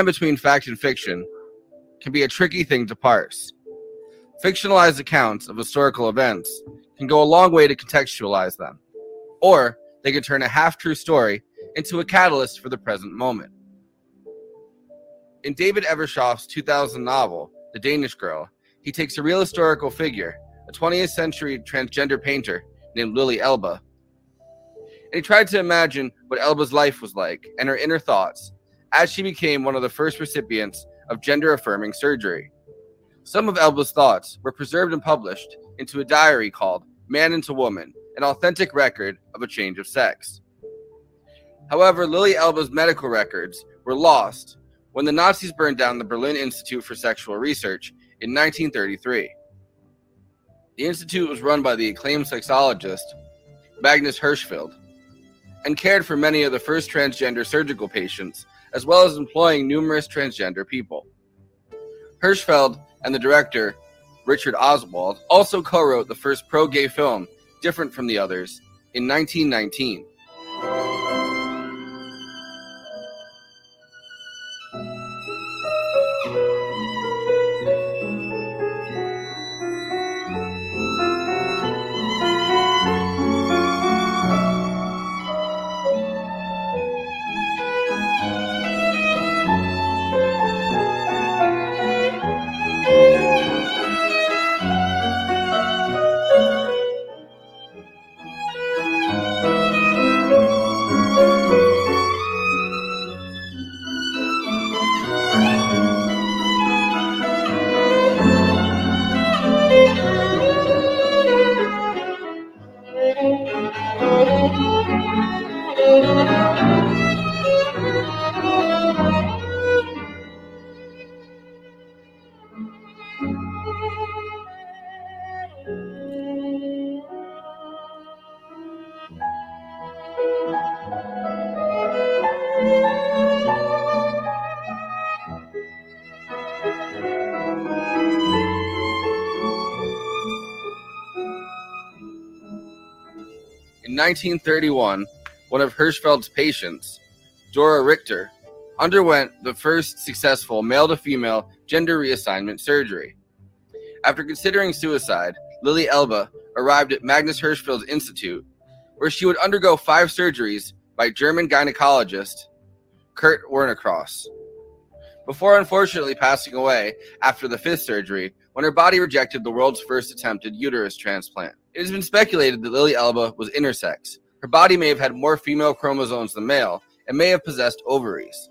line between fact and fiction can be a tricky thing to parse. Fictionalized accounts of historical events can go a long way to contextualize them, or they can turn a half true story into a catalyst for the present moment. In David Ebershoff's 2000 novel, The Danish Girl, he takes a real historical figure, a 20th century transgender painter named Lily Elbe, and he tried to imagine what Elbe's life was like and her inner thoughts as she became one of the first recipients of gender affirming surgery. Some of Elbe's thoughts were preserved and published into a diary called Man into Woman, an authentic record of a change of sex. However, Lily Elbe's medical records were lost when the Nazis burned down the Berlin Institute for Sexual Research in 1933. The institute was run by the acclaimed sexologist Magnus Hirschfeld and cared for many of the first transgender surgical patients, as well as employing numerous transgender people. Hirschfeld and the director, Richard Oswald, also co wrote the first pro gay film, different from the others, in 1919. 1931, one of Hirschfeld's patients, Dora Richter, underwent the first successful male to female gender reassignment surgery. After considering suicide, Lily Elbe arrived at Magnus Hirschfeld's Institute, where she would undergo five surgeries by German gynecologist Kurt Warnekros. Before unfortunately passing away after the fifth surgery, when her body rejected the world's first attempted uterus transplant. It has been speculated that Lily Elbe was intersex. Her body may have had more female chromosomes than male and may have possessed ovaries.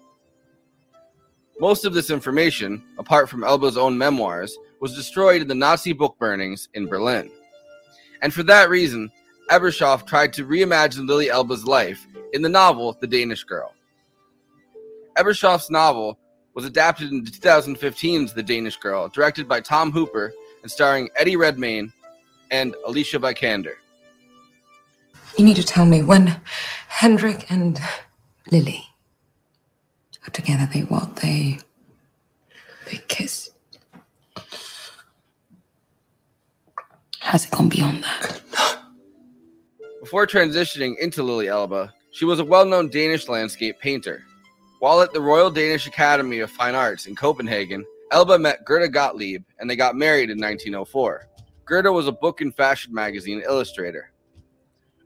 Most of this information, apart from Elbe's own memoirs, was destroyed in the Nazi book burnings in Berlin. And for that reason, Ebershoff tried to reimagine Lily Elbe's life in the novel The Danish Girl. Ebershoff's novel was adapted in 2015's The Danish Girl, directed by Tom Hooper and starring Eddie Redmayne and Alicia Vikander. You need to tell me when Hendrik and Lily are together. They what? They they kiss. Has it gone beyond that? Before transitioning into Lily Elbe, she was a well known Danish landscape painter. While at the Royal Danish Academy of Fine Arts in Copenhagen, Elbe met Gerda Gottlieb and they got married in 1904. Gerda was a book and fashion magazine illustrator.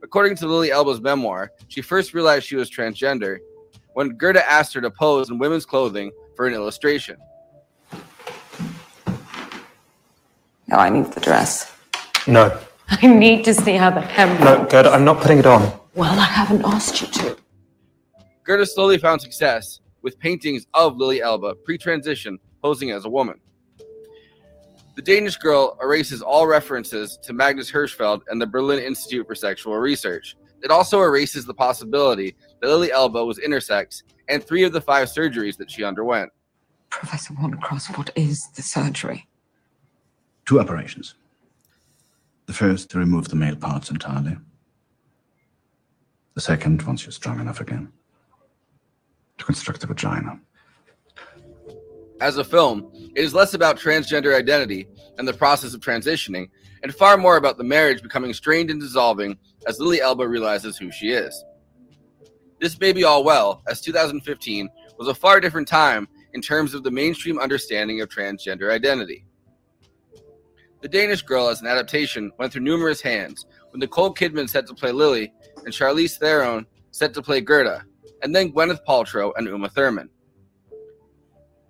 According to Lily Elbe's memoir, she first realized she was transgender when Gerda asked her to pose in women's clothing for an illustration. No, I need the dress. No, I need to see how the hem. no, Gerda, I'm not putting it on. Well, I haven't asked you to. Gerda slowly found success with paintings of Lily Elba pre transition posing as a woman. The Danish girl erases all references to Magnus Hirschfeld and the Berlin Institute for Sexual Research. It also erases the possibility that Lily Elbe was intersex and three of the five surgeries that she underwent. Professor Warnekros, what is the surgery? Two operations. The first to remove the male parts entirely. The second, once you're strong enough again, to to construct a vagina. As a film, it is less about transgender identity and the process of transitioning, and far more about the marriage becoming strained and dissolving as Lily Elbe realizes who she is. This may be all well, as 2015 was a far different time in terms of the mainstream understanding of transgender identity. The Danish Girl as an adaptation went through numerous hands, with Nicole Kidman set to play Lily and Charlize Theron set to play Gerda, and then Gwyneth Paltrow and Uma Thurman.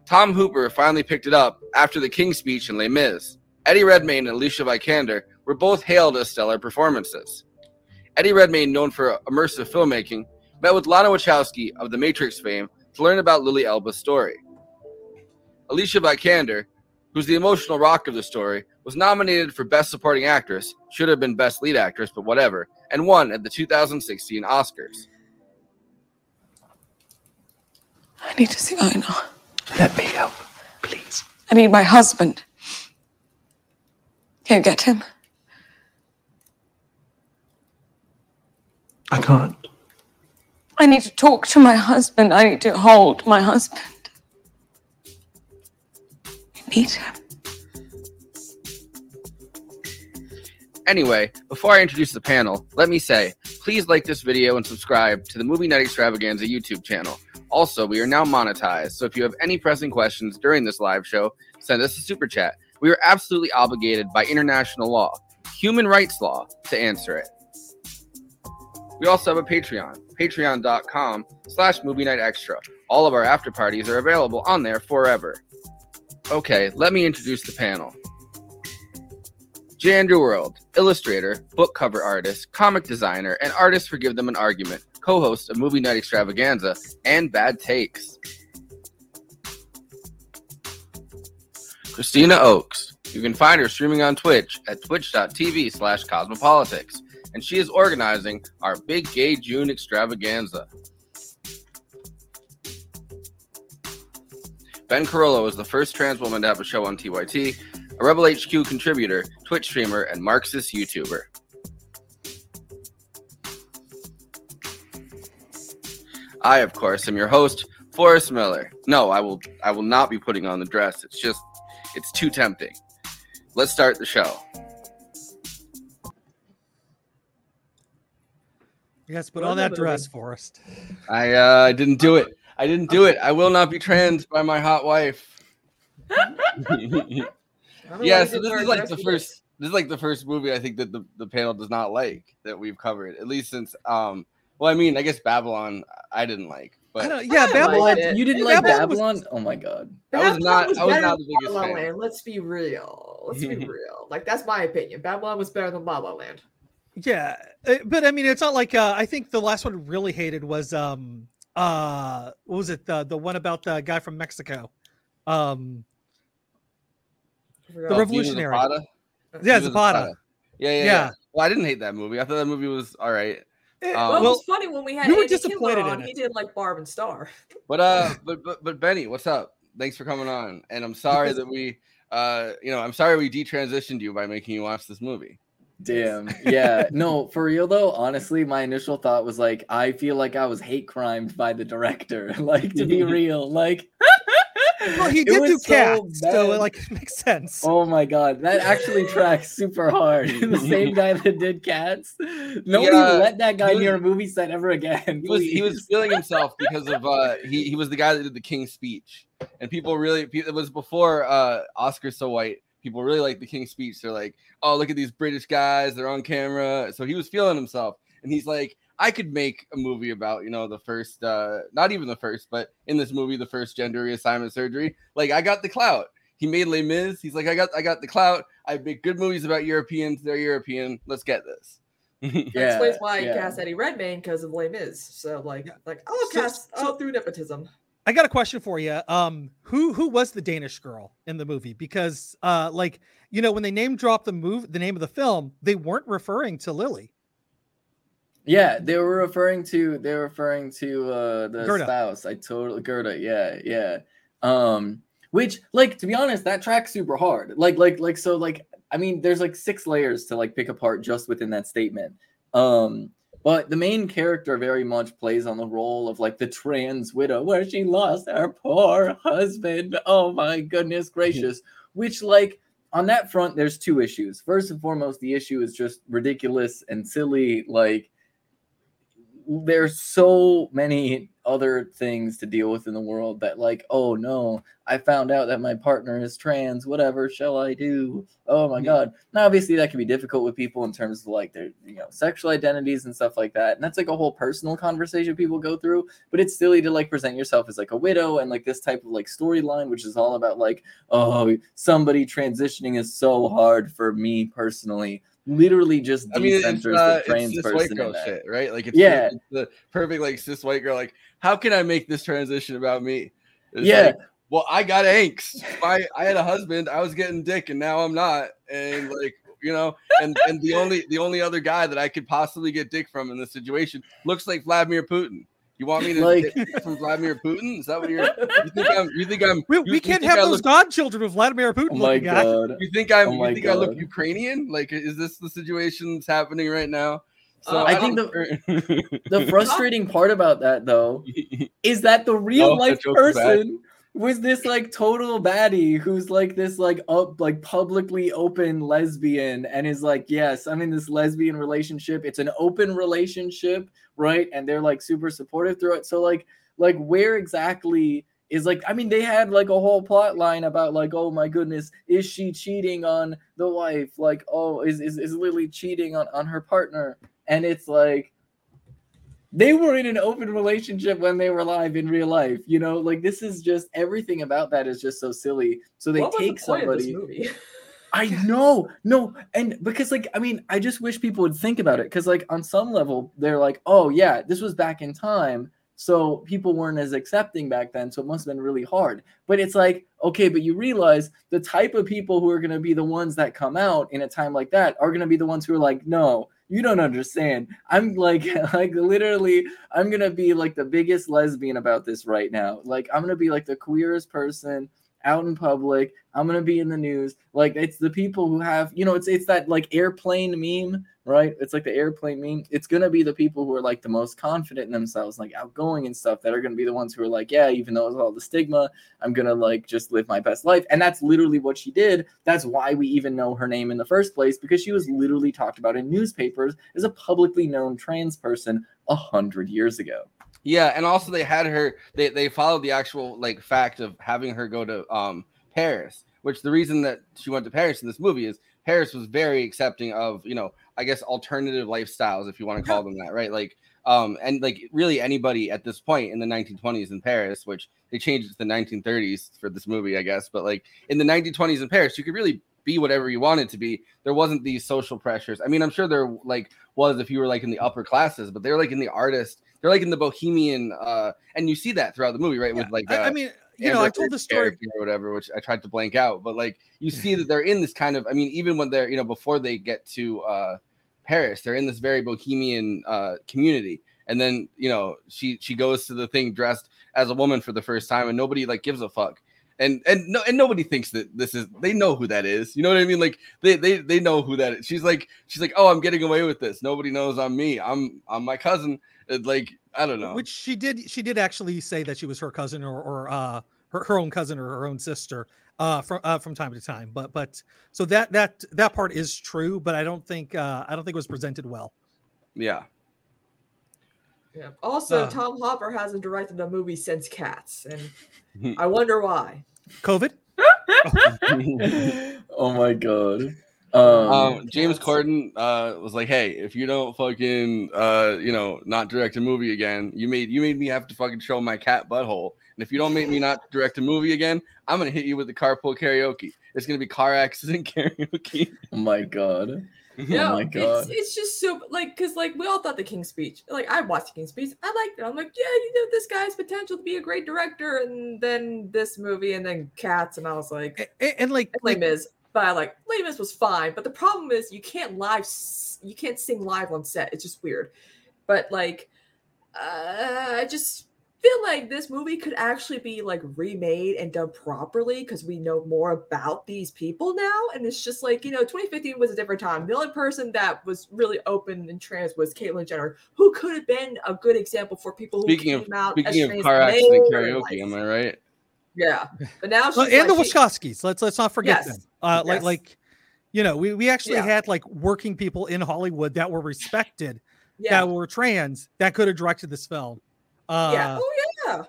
Tom Hooper finally picked it up after the King's speech in Les Mis. Eddie Redmayne and Alicia Vikander were both hailed as stellar performances. Eddie Redmayne, known for immersive filmmaking, met with Lana Wachowski of The Matrix fame to learn about Lily Elbe's story. Alicia Vikander, who's the emotional rock of the story, was nominated for Best Supporting Actress, should have been Best Lead Actress, but whatever, and won at the 2016 Oscars. I need to see Einar. Let me help, please. I need my husband. Can you get him? I can't. I need to talk to my husband. I need to hold my husband. I need him. Anyway, before I introduce the panel, let me say, please like this video and subscribe to the Movie Night Extravaganza YouTube channel. Also, we are now monetized, so if you have any pressing questions during this live show, send us a super chat. We are absolutely obligated by international law, human rights law, to answer it. We also have a Patreon, patreon.com slash movie night extra. All of our after parties are available on there forever. Okay, let me introduce the panel. J. Andrew World, illustrator, book cover artist, comic designer, and artist for Give Them an Argument, co host of Movie Night Extravaganza and Bad Takes. Kristina Oakes. You can find her streaming on Twitch at twitch.tv slash cosmopolitics, and she is organizing our Big Gay June extravaganza. Ben Carollo is the first trans woman to have a show on TYT, a Rebel HQ contributor, Twitch streamer, and Marxist YouTuber. I, of course, am your host, Forrest Miller. No, I will I will not be putting on the dress. It's just it's too tempting. Let's start the show. Yes, put on that that dress, movie. Forrest. I uh I didn't do it. I didn't do it. I will not be trans by my hot wife. yeah, so this is like the first this is like the first movie I think that the, the panel does not like that we've covered, at least since um well I mean I guess Babylon I didn't like, but don't, yeah, I Babylon. liked What? it. You didn't Hey, like Babylon was- Oh my god. I was not- I was not the biggest La La fan. Land. Let's be real. Let's be real. Like that's my opinion. Babylon was better than La La Land. Yeah, uh, but I mean, it's not like uh, I think the last one I really hated was um uh what was it the the one about the guy from Mexico, um I The Revolutionary. Zapata? yeah Viva Zapata. Yeah, yeah, yeah, Yeah. Well, I didn't hate that movie. I thought that movie was all right. Um, well, it was funny when we had you were Andy disappointed Kindler in on. it. He did like Barb and Star. But uh, but but but Benny, what's up? Thanks for coming on. And I'm sorry that we uh, you know, I'm sorry we detransitioned you by making you watch this movie. Damn. Yeah. No, for real though, honestly, my initial thought was like, I feel like I was hate crimed by the director. Like to be real. Like well, he did was do cats, so bad. it like makes sense. Oh my god, that actually tracks super hard. the same guy that did cats. Nobody Yeah, let that guy was- near a movie set ever again. He was he was feeling himself because of uh he, he was the guy that did the King's speech. And people really it was before uh Oscar so white. People really like the King's speech. They're like, "Oh, look at these British guys. They're on camera." So he was feeling himself and he's like, "I could make a movie about, you know, the first uh not even the first, but in this movie the first gender reassignment surgery. Like I got the clout." He made Les Mis. He's like, I got, I got the clout. I make good movies about Europeans. They're European. Let's get this. That explains why he cast Eddie Redmayne because of Les Mis. So like, like I'll So- cast so- oh through nepotism. I got a question for you. Um, who who was the Danish girl in the movie? Because uh, like you know, when they name dropped the move, the name of the film, they weren't referring to Lily. Yeah, they were referring to they were referring to uh the Gerda. spouse. I totally Gerda, yeah, yeah. Um which like to be honest, that tracks super hard. Like like like so like I mean there's like six layers to like pick apart just within that statement. Um But the main character very much plays on the role of like the trans widow, where she lost her poor husband. Oh my goodness gracious! Which like on that front, there's two issues. First and foremost, the issue is just ridiculous and silly. Like there's so many other things to deal with in the world that like oh no i found out that my partner is trans whatever shall i do? Oh my god. Now obviously that can be difficult with people in terms of like their you know sexual identities and stuff like that and that's like a whole personal conversation people go through but it's silly to like present yourself as like a widow and like this type of like storyline which is all about like oh somebody transitioning is so hard for me personally literally just I mean, it's, uh, the trans it's cis white girl shit, right? Like, it's Yeah. the, it's the perfect like cis white girl. Like, how can I make this transition about me? It's Yeah. like, well, I got angst. I I had a husband. I was getting dick, and now I'm not. And like, you know, and and the only the only other guy that I could possibly get dick from in this situation looks like Vladimir Putin. You want me to Like- get from Vladimir Putin? Is that what you're? You think I'm? You think I'm? We, you- we can't have I those look- godchildren of Vladimir Putin Oh my looking guy. god. You think I'm? Oh you think I look Ukrainian? Like, is this the situation that's happening right now? So Uh, I think don't- The frustrating part about that though is that the real Oh, life that bad. person was this like total baddie who's like this like up like publicly open lesbian and is like yes i'm in this lesbian relationship. It's an open relationship right? And they're like super supportive through it. So like like where exactly is like i mean they had like a whole plot line about like oh my goodness is she cheating on the wife? Like oh is is, is lily cheating on on her partner? And it's like they were in an open relationship when they were alive in real life you know like this is just everything about that is just so silly so they what was take the point of this somebody movie? I know, no, and because like I mean, I just wish people would think about it because like on some level they're like, oh yeah, this was back in time, so people weren't as accepting back then, so it must have been really hard. But it's like, okay, but you realize the type of people who are going to be the ones that come out in a time like that are going to be the ones who are like, no, you don't understand. I'm like, like literally, I'm gonna be like the biggest lesbian about this right now. Like, I'm gonna be like the queerest person out in public. I'm gonna be in the news. Like it's the people who have, you know, it's it's that like airplane meme, right? It's like the airplane meme. It's gonna be the people who are like the most confident in themselves, like outgoing and stuff, that are gonna be the ones who are like, yeah, even though it's all the stigma, I'm gonna like just live my best life. And that's literally what she did. That's why we even know her name in the first place, because she was literally talked about in newspapers as a publicly known trans person a hundred years ago. Yeah, and also they had her. They they followed the actual like fact of having her go to um Paris, which the reason that she went to Paris in this movie is Paris was very accepting of you know I guess alternative lifestyles if you want to call them that, right? Like um and like really anybody at this point in the 1920s in Paris, which they changed to the 1930s for this movie, I guess, but like in the 1920s in Paris, you could really be whatever you wanted to be. There wasn't these social pressures. I mean, I'm sure there like was if you were like in the upper classes, but they're like in the artist, they're like in the bohemian, uh, and you see that throughout the movie, right? With like, I, I uh, mean, you know, I told the story. or whatever, which I tried to blank out, but like you see that they're in this kind of, I mean, even when they're, you know, before they get to uh, Paris, they're in this very bohemian uh, community, and then you know she she goes to the thing dressed as a woman for the first time, and nobody like gives a fuck. And and no and nobody thinks that this is they know who that is. You know what I mean? Like they they they know who that is. She's like she's like, oh, I'm getting away with this. Nobody knows I'm me. I'm I'm my cousin. It, like I don't know. Which she did. She did actually say that she was her cousin or, or uh, her, her own cousin or her own sister uh, from uh, from time to time. But but so that that that part is true. But I don't think uh, I don't think it was presented well. yeah. Yeah. Also, Uh. Tom Hooper hasn't directed a movie since Cats, and I wonder why. COVID. oh my god. Um, um, James Corden uh, was like, "Hey, if you don't fucking uh, you know not direct a movie again, you made you made me have to fucking show my cat butthole. And if you don't make me not direct a movie again, I'm gonna hit you with the carpool karaoke. It's gonna be car accident karaoke. oh my god. Yeah, my God. It's, it's just so like because like we all thought the King's Speech. Like I watched the King's Speech, I liked it. I'm like, yeah, you know, this guy's potential to be a great director, and then this movie, and then Cats, and I was like, And, and like, and Les Mis. But I like Les Mis was fine, but the problem is you can't live, you can't sing live on set. It's just weird. But like, uh, I just feel like this movie could actually be like remade and done properly because we know more about these people now. And it's just like, you know, 2015 was a different time. The only person that was really open and trans was Caitlyn Jenner, who could have been a good example for people who Speaking came of out as speaking of trans car accident karaoke, am. I right? Yeah. But now she's Well, and like, the she- Wachowskis. Let's let's not forget Yes. them. Uh, like like, you know, we we actually Yeah. had like working people in Hollywood that were respected yeah. that were trans that could have directed this film. Uh, yeah. Oh yeah.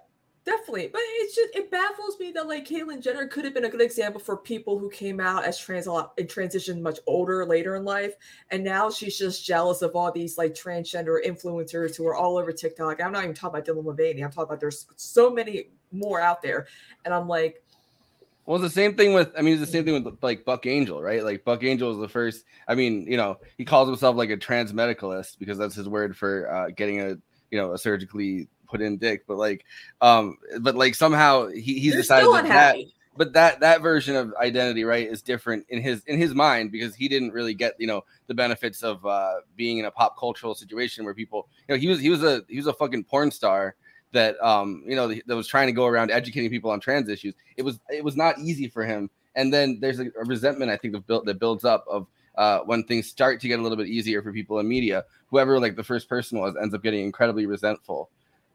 Definitely. But it's just it baffles me that like Caitlyn Jenner could have been a good example for people who came out as trans a lot and transitioned much older later in life. And now she's just jealous of all these like transgender influencers who are all over TikTok. I'm not even talking about Dylan Mulvaney. I'm talking about there's so many more out there. And I'm like, Well, it's the same thing with. I mean, it's the same thing with like Buck Angel, right? Like Buck Angel is the first. I mean, you know, he calls himself like a trans medicalist because that's his word for uh, getting a you know a surgically put in dick. But like, um, but like somehow he he's decided that, that but that that version of identity right is different in his in his mind because he didn't really get you know the benefits of uh being in a pop cultural situation where people you know he was he was a he was a fucking porn star that um you know that was trying to go around educating people on trans issues. It was it was not easy for him. And then there's a, a resentment i think that built that builds up of uh, when things start to get a little bit easier for people in media whoever like the first person was ends up getting incredibly resentful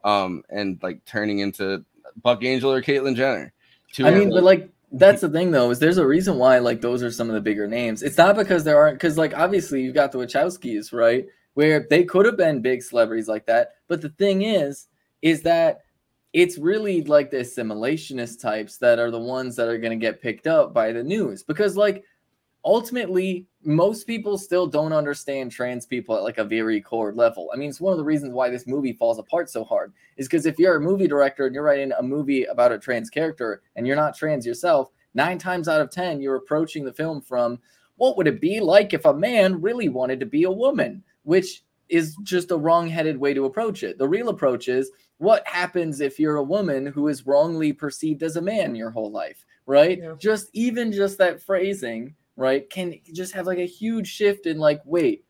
um and like turning into buck angel or caitlyn jenner Two I mean, but like that's the thing though, is there's a reason why like those are some of the bigger names. It's not because there aren't because like obviously you've got the Wachowskis, right? Where they could have been big celebrities like that. But the thing is, is that it's really like the assimilationist types that are the ones that are gonna get picked up by the news. Because like ultimately most people still don't understand trans people at like a very core level. I mean, it's one of the reasons why this movie falls apart so hard is because if you're a movie director and you're writing a movie about a trans character and you're not trans yourself, nine times out of 10, you're approaching the film from what would it be like if a man really wanted to be a woman, which is just a wrong headed way to approach it. The real approach is what happens if you're a woman who is wrongly perceived as a man your whole life, right? Yeah. Just even just that phrasing, right, can just have like a huge shift in like, wait,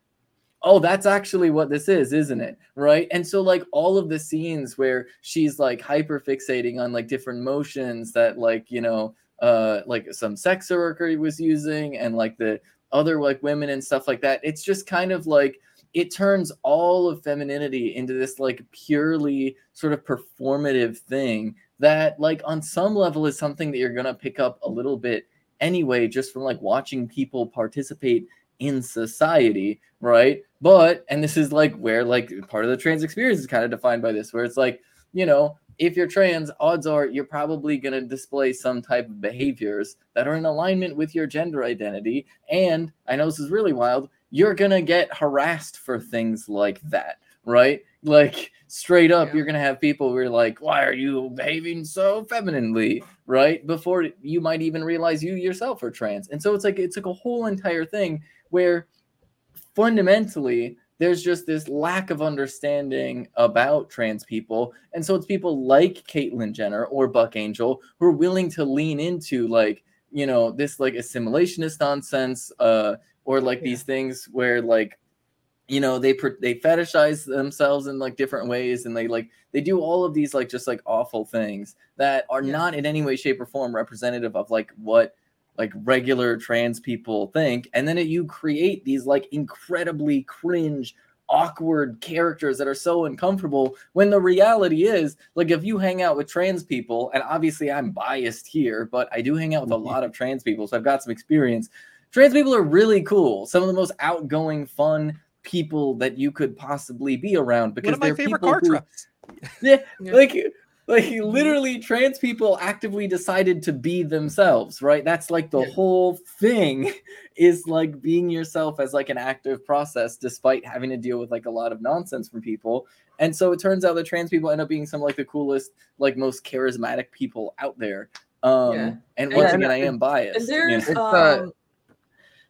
oh, that's actually what this is, isn't it? Right. And so, like, all of the scenes where she's like hyper fixating on like different motions that, like, you know, uh, like some sex worker was using and like the other like women and stuff like that, it's just kind of like it turns all of femininity into this like purely sort of performative thing that, like, on some level is something that you're going to pick up a little bit anyway, just from like watching people participate in society, right? But and this is like where like part of the trans experience is kind of defined by this, where it's like, you know, if you're trans, odds are you're probably going to display some type of behaviors that are in alignment with your gender identity. And I know this is really wild, you're going to get harassed for things like that, right? Like straight up, Yeah. you're to have people who are like, why are you behaving so femininely, right? Before you might even realize you yourself are trans. And so it's like, it's like a whole entire thing where fundamentally there's just this lack of understanding about trans people. And so it's people like Caitlyn Jenner or Buck Angel who are willing to lean into like, you know, this like assimilationist nonsense, uh, or like these things where like, you know, they they fetishize themselves in like different ways, and they like they do all of these like just like awful things that are Yeah. not in any way, shape, or form representative of like what like regular trans people think and then it, you create these like incredibly cringe awkward characters that are so uncomfortable when the reality is like if you hang out with trans people and obviously i'm biased here but i do hang out with a mm-hmm. lot of trans people so i've got some experience. Trans people are really cool. Some of the most outgoing fun people that you could possibly be around because One of my they're favorite people car who- trips. yeah, Yeah. like like literally trans people actively decided to be themselves, right? That's like the Yeah. whole thing is like being yourself as like an active process despite having to deal with like a lot of nonsense from people. And so it turns out that trans people end up being some like the coolest, like most charismatic people out there. Um Yeah. and And- once and- again I am biased. And you know? there's It's, uh, um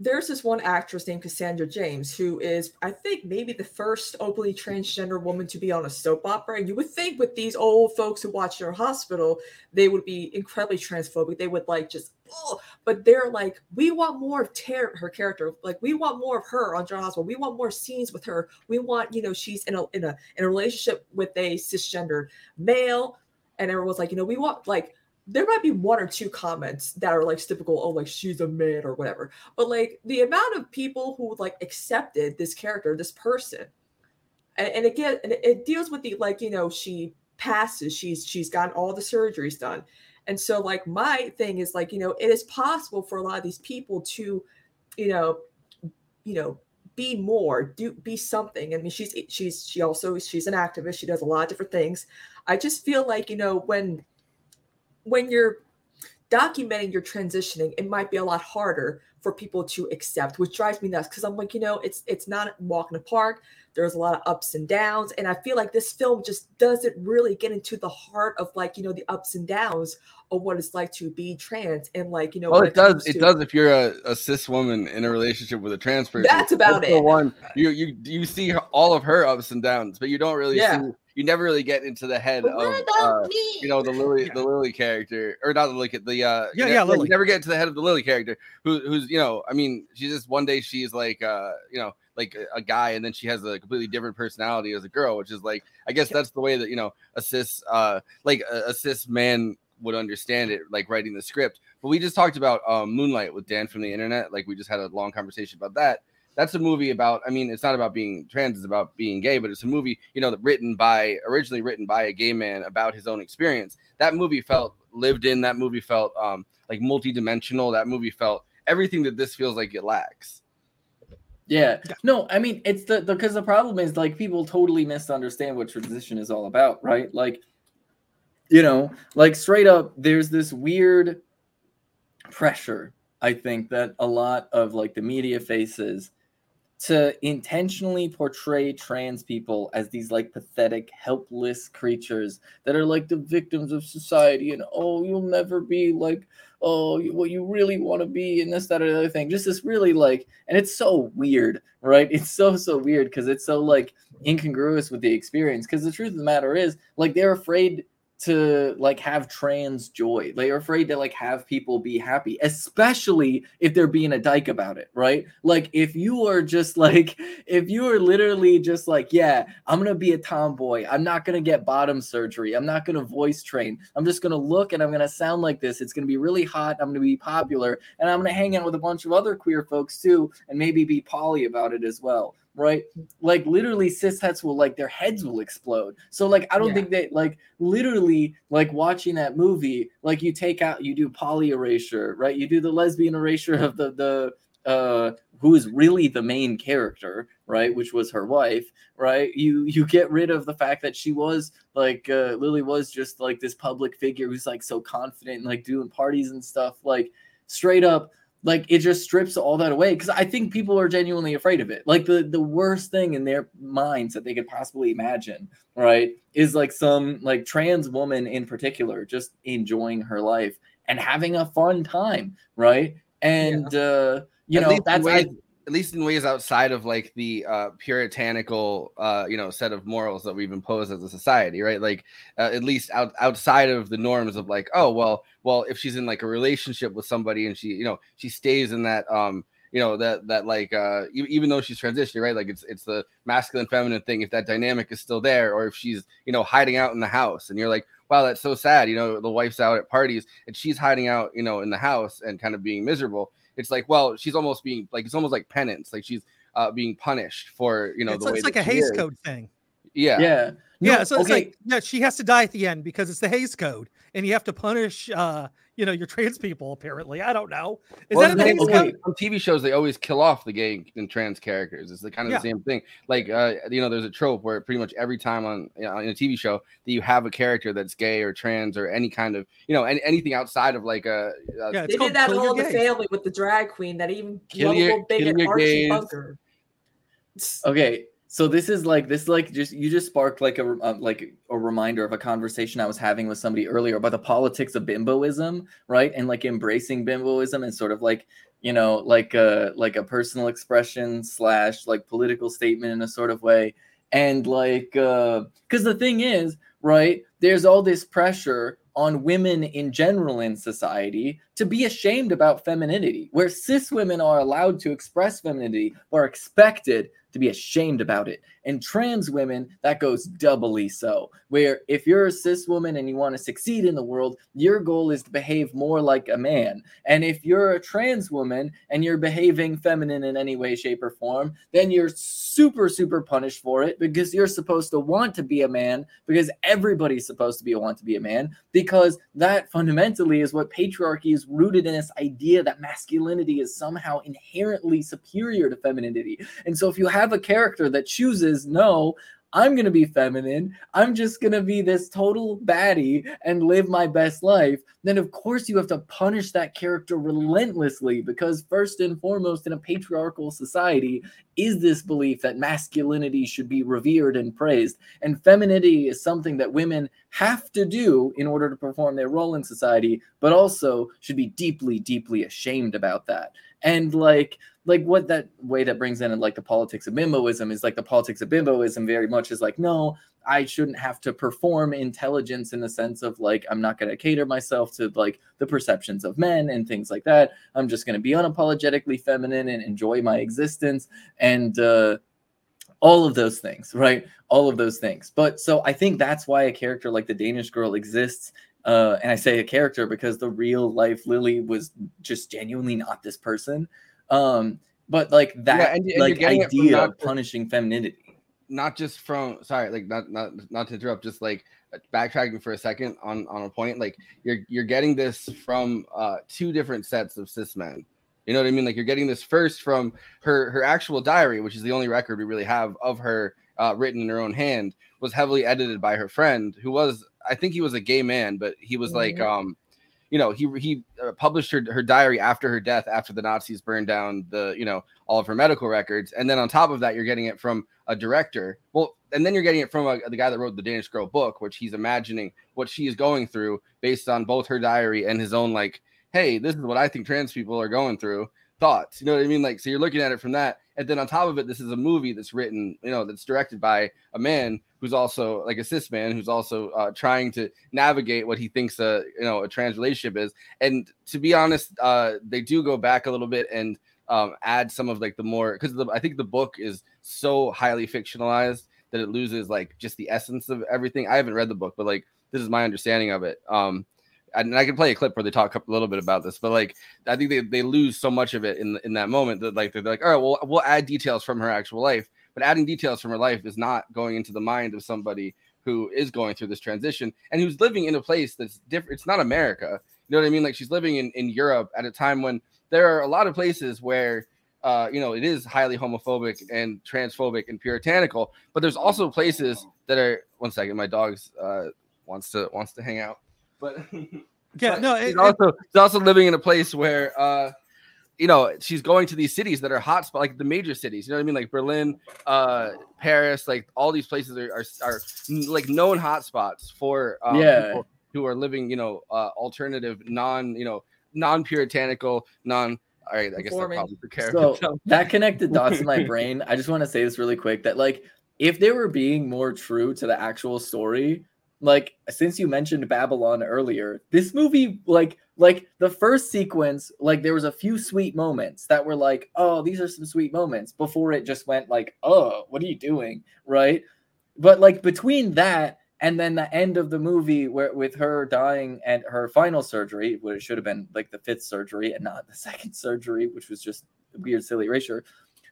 there's this one actress named Cassandra James who is, I think, maybe the first openly transgender woman to be on a soap opera. And you would think with these old folks who watch your hospital, they would be incredibly transphobic. They would like just, oh, but they're like, we want more of her character. Like we want more of her on General Hospital. We want more scenes with her. We want, you know, she's in a in a in a relationship with a cisgendered male. And everyone's like, you know, we want like there might be one or two comments that are like typical, oh, like she's a man or whatever. But like the amount of people who like accepted this character, this person, and, and again, and it, deals with the like, you know, she passes, she's she's gotten all the surgeries done. And so like my thing is like, you know, it is possible for a lot of these people to, you know, you know, be more, do be something. I mean, she's she's she also she's an activist. She does a lot of different things. I just feel like, you know, when when you're documenting your transitioning, it might be a lot harder for people to accept, which drives me nuts because I'm like, you know, it's it's not walking a the park. There's a lot of ups and downs, and I feel like this film just doesn't really get into the heart of like you know the ups and downs of what it's like to be trans and like you know. Well, when it does. comes It does if you're a, a cis woman in a relationship with a trans person. That's about the it. one you you you see all of her ups and downs, but you don't really Yeah. see. You never really get into the head But of about uh, me? you know the Lily Yeah. the Lily character or not the Lily the uh Yeah, you yeah, never, Lily. you never get to the head of the Lily character who who's you know I mean she's just one day she's like uh you know like a, a guy and then she has a completely different personality as a girl which is like I guess that's the way that you know a cis uh like a, a cis man would understand it like writing the script but we just talked about um, Moonlight with Dan from the internet like we just had a long conversation about that that's a movie about i mean it's not about being trans it's about being gay but it's a movie you know that written by originally written by a gay man about his own experience that movie felt lived in that movie felt um like multi-dimensional that movie felt everything that this feels like it lacks Yeah. Yeah. No, I mean it's the because the problem is like people totally misunderstand what transition is all about, right? Like, you know, like straight up, there's this weird pressure, I think, that a lot of like the media faces to intentionally portray trans people as these like pathetic, helpless creatures that are like the victims of society and oh, you'll never be like oh, what you really want to be and this, that, or the other thing. Just this really like, and it's so weird, right? It's so, so weird because it's so like incongruous with the experience. Because the truth of the matter is, like, they're afraid to like have trans joy. They're afraid to like have people be happy, especially if they're being a dyke about it, right? Like if you are just like if you are literally just like, yeah, I'm gonna be a tomboy. I'm not gonna get bottom surgery. I'm not gonna voice train. I'm just gonna look and I'm gonna sound like this. It's gonna be really hot. I'm gonna be popular, and I'm gonna hang out with a bunch of other queer folks too, and maybe be poly about it as well. Right, like literally, cishets will like their heads will explode. So like, I don't Yeah. think that like literally like watching that movie, like you take out, you do poly erasure, right? You do the lesbian erasure of the the uh who is really the main character right which was her wife right you you get rid of the fact that she was like uh lily was just like this public figure who's like so confident and like doing parties and stuff like straight up like it just strips all that away because i think people are genuinely afraid of it. Like the the worst thing in their minds that they could possibly imagine right is like some like trans woman in particular just enjoying her life and having a fun time right? And uh you At know that's I, at least in ways outside of like the uh puritanical uh you know set of morals that we've imposed as a society right? Like uh, at least out, outside of the norms of like oh well well if she's in like a relationship with somebody and she you know she stays in that um you know that that like uh even though she's transitioning right? Like it's it's the masculine feminine thing if that dynamic is still there or if she's you know hiding out in the house and you're like wow that's so sad you know the wife's out at parties and she's hiding out you know in the house and kind of being miserable it's like well she's almost being like it's almost like penance like she's uh being punished for you know it's, the way it's like that a she Hays is. Code thing. yeah yeah Yeah, No, so it's like yeah, she has to die at the end because it's the Hays Code, and you have to punish, uh, you know, your trans people. Apparently, I don't know. Is Well, that the the Hays okay. Code? on TV shows they always kill off the gay and trans characters. It's the kind of Yeah. the same thing. Like uh, you know, there's a trope where pretty much every time on you know, in a TV show that you have a character that's gay or trans or any kind of you know any, anything outside of like a, a Yeah, They did that Kill all Your in the family with the drag queen, that even Kill your- lovable bigot kill your Archie gays. Bunker. okay So this is like this like just you just sparked like a uh, like a reminder of a conversation I was having with somebody earlier about the politics of bimboism, right? And like embracing bimboism and sort of like you know like a like a personal expression slash like political statement in a sort of way and like uh because the thing is right there's all this pressure on women in general in society to be ashamed about femininity where cis women are allowed to express femininity are expected to be ashamed about it. And trans women, that goes doubly so. Where if you're a cis woman and you want to succeed in the world, your goal is to behave more like a man. And if you're a trans woman and you're behaving feminine in any way, shape, or form, then you're super, super punished for it because you're supposed to want to be a man because everybody's supposed to be a want to be a man because that fundamentally is what patriarchy is rooted in this idea that masculinity is somehow inherently superior to femininity. And so if you have a character that chooses no, I'm going to be feminine. I'm just going to be this total baddie and live my best life. Then, of course, you have to punish that character relentlessly because, first and foremost, in a patriarchal society, is this belief that masculinity should be revered and praised. And femininity is something that women have to do in order to perform their role in society, but also should be deeply, deeply ashamed about that. And like, like what that way that brings in like the politics of bimboism is like the politics of bimboism very much is like no i shouldn't have to perform intelligence in the sense of like i'm not going to cater myself to like the perceptions of men and things like that. I'm just going to be unapologetically feminine and enjoy my existence and uh all of those things right? All of those things. But so i think that's why a character like the danish girl exists uh, and I say a character because the real life Lily was just genuinely not this person. Um, but like that Yeah, and- and like you're getting it from idea not of punishing femininity. not just from sorry like not not not to interrupt just like backtracking for a second on on a point like you're you're getting this from uh two different sets of cis men you know what i mean like you're getting this first from her her actual diary which is the only record we really have of her uh, written in her own hand was heavily edited by her friend who was i think he was a gay man but he was like um you know he he uh, published her, her diary after her death after the nazis burned down the you know all of her medical records. And then on top of that you're getting it from a director. Well and then you're getting it from a, the guy that wrote the danish girl book which he's imagining what she is going through based on both her diary and his own like hey this is what i think trans people are going through thoughts. You know what i mean? Like so you're looking at it from that. And then on top of it this is a movie that's written you know that's directed by a man who's also like a cis man who's also uh, trying to navigate what he thinks a you know a trans relationship is. And to be honest uh they do go back a little bit and um add some of like the more because i think the book is so highly fictionalized that it loses like just the essence of everything. I haven't read the book but like this is my understanding of it. Um and I can play a clip where they talk a little bit about this, but like I think they, they lose so much of it in in that moment that like they're like, all right, well we'll add details from her actual life, but adding details from her life is not going into the mind of somebody who is going through this transition and who's living in a place that's different. It's not America, you know what I mean? Like she's living in in Europe at a time when there are a lot of places where uh, you know, it is highly homophobic and transphobic and puritanical, but there's also places that are. One second, my dog's uh, wants to wants to hang out, but Yeah, but no, it- it- also she's also living in a place where uh you know she's going to these cities that are hot spot like the major cities you know what i mean like berlin uh paris like all these places are are, are like known hot spots for um, Yeah. people who are living you know uh alternative non you know non-puritanical non all right i guess that probably the character So that connected dots in my brain. I just want to say this really quick that like if they were being more true to the actual story, like since you mentioned Babylon earlier, this movie like like the first sequence, like there was a few sweet moments that were like, oh, these are some sweet moments before it just went like, oh, what are you doing? Right? But like between that and then the end of the movie where with her dying and her final surgery, it should have been like the fifth surgery and not the second surgery, which was just weird, silly erasure.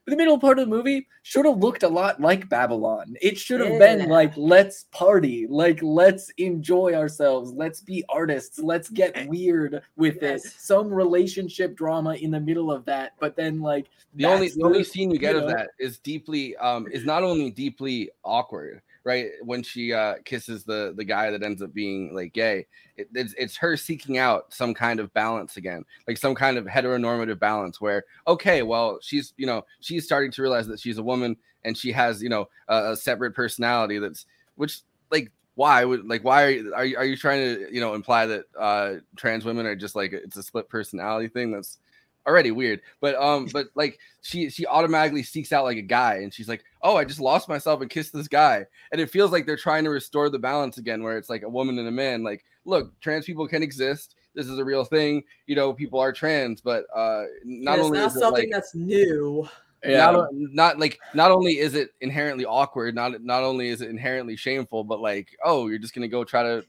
But the middle part of the movie should have looked a lot like Babylon. It should have been like, let's party, like let's enjoy ourselves, let's be artists, let's get weird with it. Yes. Some relationship drama in the middle of that, but then like the only the only scene you get you of that is deeply um is not only deeply awkward right? When she uh kisses the the guy that ends up being like gay it, it's, it's her seeking out some kind of balance again like some kind of heteronormative balance where okay well she's you know she's starting to realize that she's a woman and she has you know a, a separate personality that's which like why would like why are you, are you are you trying to you know imply that uh trans women are just like it's a split personality thing? That's already weird but um but like she she automatically seeks out like a guy and she's like oh i just lost myself and kissed this guy and it feels like they're trying to restore the balance again where it's like a woman and a man like look trans people can exist this is a real thing you know people are trans but uh not it's only not is it, something like, that's new. Yeah. not, not like not only is it inherently awkward not not only is it inherently shameful but like oh you're just gonna go try to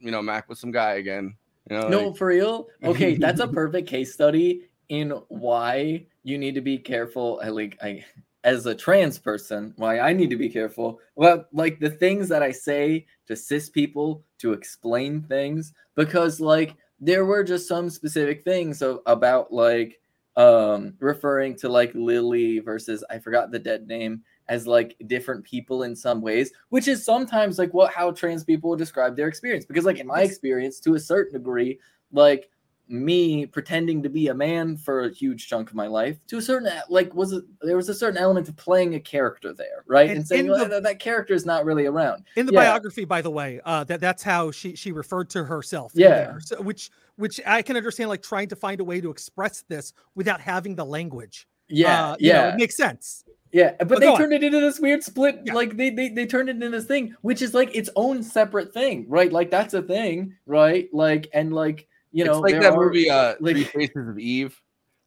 you know mac with some guy again you know No, like- for real. Okay, that's a perfect case study in why you need to be careful. I like I as a trans person, why I need to be careful. Well, like the things that I say to cis people to explain things, because like there were just some specific things of, about like um referring to like Lily versus I forgot the dead name as like different people in some ways, which is sometimes like what how trans people describe their experience. Because like in my experience, to a certain degree, like me pretending to be a man for a huge chunk of my life to a certain like was a, there was a certain element of playing a character there right and, And saying "Well, the- that, that character is not really around in the Yeah. biography by the way uh that that's how she she referred to herself Yeah. there. So, which which i can understand like trying to find a way to express this without having the language yeah Uh, you know, yeah it makes sense yeah but, but they go on. turned it into this weird split Yeah. like they, they they turned it into this thing which is like its own separate thing right like that's a thing right like and like you know it's like that are- movie uh like- three faces of eve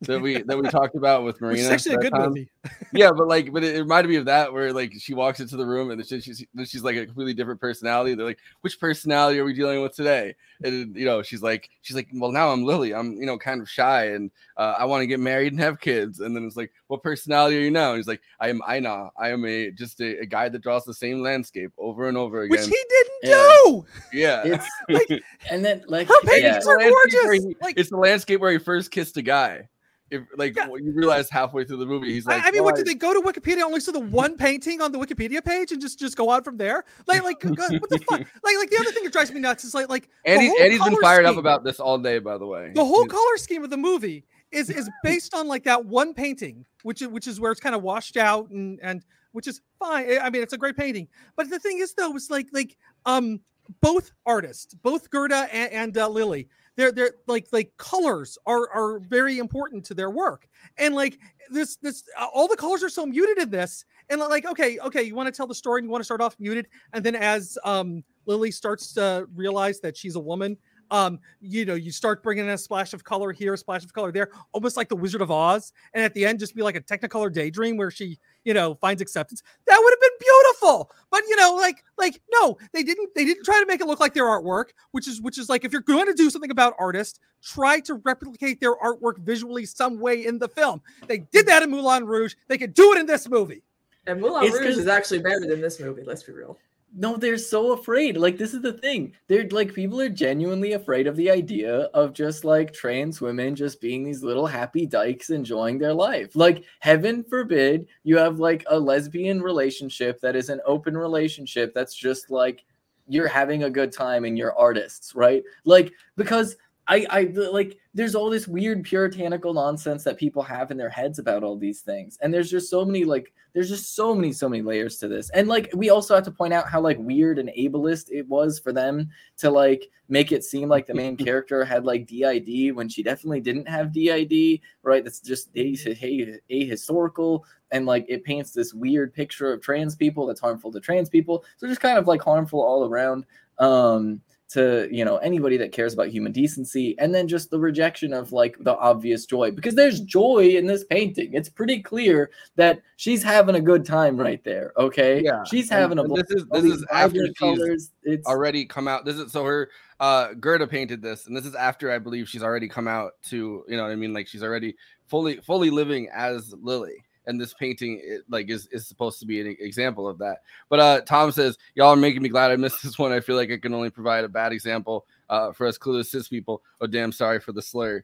that we that we talked about with marina is actually a good time. movie yeah but like but it, it reminded me of that where like she walks into the room and she's, she's she's like a completely different personality. They're like which personality are we dealing with today? And you know she's like she's like well now i'm lily. I'm you know kind of shy and uh, i want to get married and have kids. And then it's like what personality are you now? And he's like i am einar i am a just a, a guy that draws the same landscape over and over again. which he didn't Yeah. do! Yeah. It's Like, and then like her paintings the are gorgeous! he- like it's the landscape where he first kissed a guy if like Yeah. you realize halfway through the movie he's like I, I mean, what did they go to Wikipedia only see the one painting on the Wikipedia page and just just go on from there? Like, like what the fuck? Like, like the other thing that drives me nuts is like, like and he's, whole and he's been fired up about this all day by the way the whole He's- color scheme of the movie is is based on like that one painting, which is which is where it's kind of washed out and and which is fine. I- mean, it's a great painting. But the thing is, though, is like like um both artists, both Gerda and, and uh, Lily, they're they're like like colors are are very important to their work, and like this this uh, all the colors are so muted in this, and like okay okay, you want to tell the story and you want to start off muted, and then as um Lily starts to realize that she's a woman um you know you start bringing in a splash of color here a splash of color there almost like the wizard of oz and at the end just be like a technicolor daydream where she you know finds acceptance that would have been beautiful but you know like like no they didn't they didn't try to make it look like their artwork which is which is like if you're going to do something about artists try to replicate their artwork visually some way in the film they did that in moulin rouge they could do it in this movie And Moulin It's Rouge 'cause- is actually better than this movie. Let's be real. No, they're so afraid. Like this is the thing. They're like people are genuinely afraid of the idea of just like trans women just being these little happy dykes enjoying their life. Like heaven forbid you have like a lesbian relationship that is an open relationship that's just like you're having a good time and you're artists, right? Like because I I like there's all this weird puritanical nonsense that people have in their heads about all these things. And there's just so many like there's just so many so many layers to this. And like we also have to point out how like weird and ableist it was for them to like make it seem like the main character had like did when she definitely didn't have did right? That's just a- a- ahistorical. And like it paints this weird picture of trans people that's harmful to trans people. So just kind of like harmful all around. Um to you know anybody that cares about human decency and then just the rejection of like the obvious joy because there's joy in this painting it's pretty clear that she's having a good time right there okay Yeah, she's having a and blast. this is this is after vibrant she's colors it's already come out. This is so her uh Gerda painted this, and this is after I believe she's already come out to you know what I mean, like she's already fully fully living as Lily. And this painting it, like is, is supposed to be an example of that. But uh Tom says, Y'all are making me glad I missed this one. I feel like I can only provide a bad example uh for us clueless cis people. Oh damn sorry for the slur.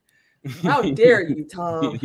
How dare you, Tom?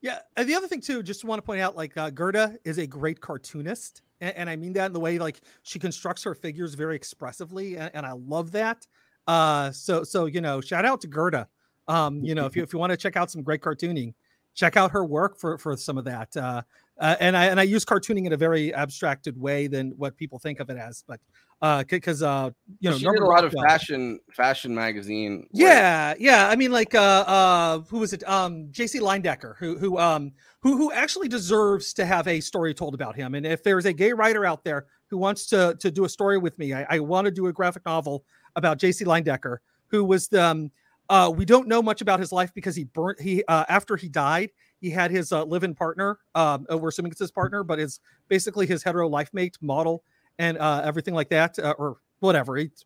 Yeah, and the other thing too, just want to point out, like uh, Gerda is a great cartoonist, and, and I mean that in the way like she constructs her figures very expressively, and, and I love that. Uh, so so you know, shout out to Gerda. Um, you know, if you if you want to check out some great cartooning, check out her work for for some of that. Uh, uh, and I and I use cartooning in a very abstracted way than what people think of it as, but uh, because uh, you know, she did a lot of Rockwell- fashion fashion magazine. Yeah, yeah. I mean, like, uh, uh, who was it? Um, J.C. Leyendecker, who, who, um, who, who actually deserves to have a story told about him. And if there's a gay writer out there who wants to to do a story with me, I, I want to do a graphic novel about J.C. Leyendecker, who was the. Um, uh, we don't know much about his life because he burnt. He uh, after he died, he had his uh, live-in partner. Um, uh, we're assuming it's his partner, but it's basically his hetero life mate, model, and uh, everything like that, uh, or whatever. It's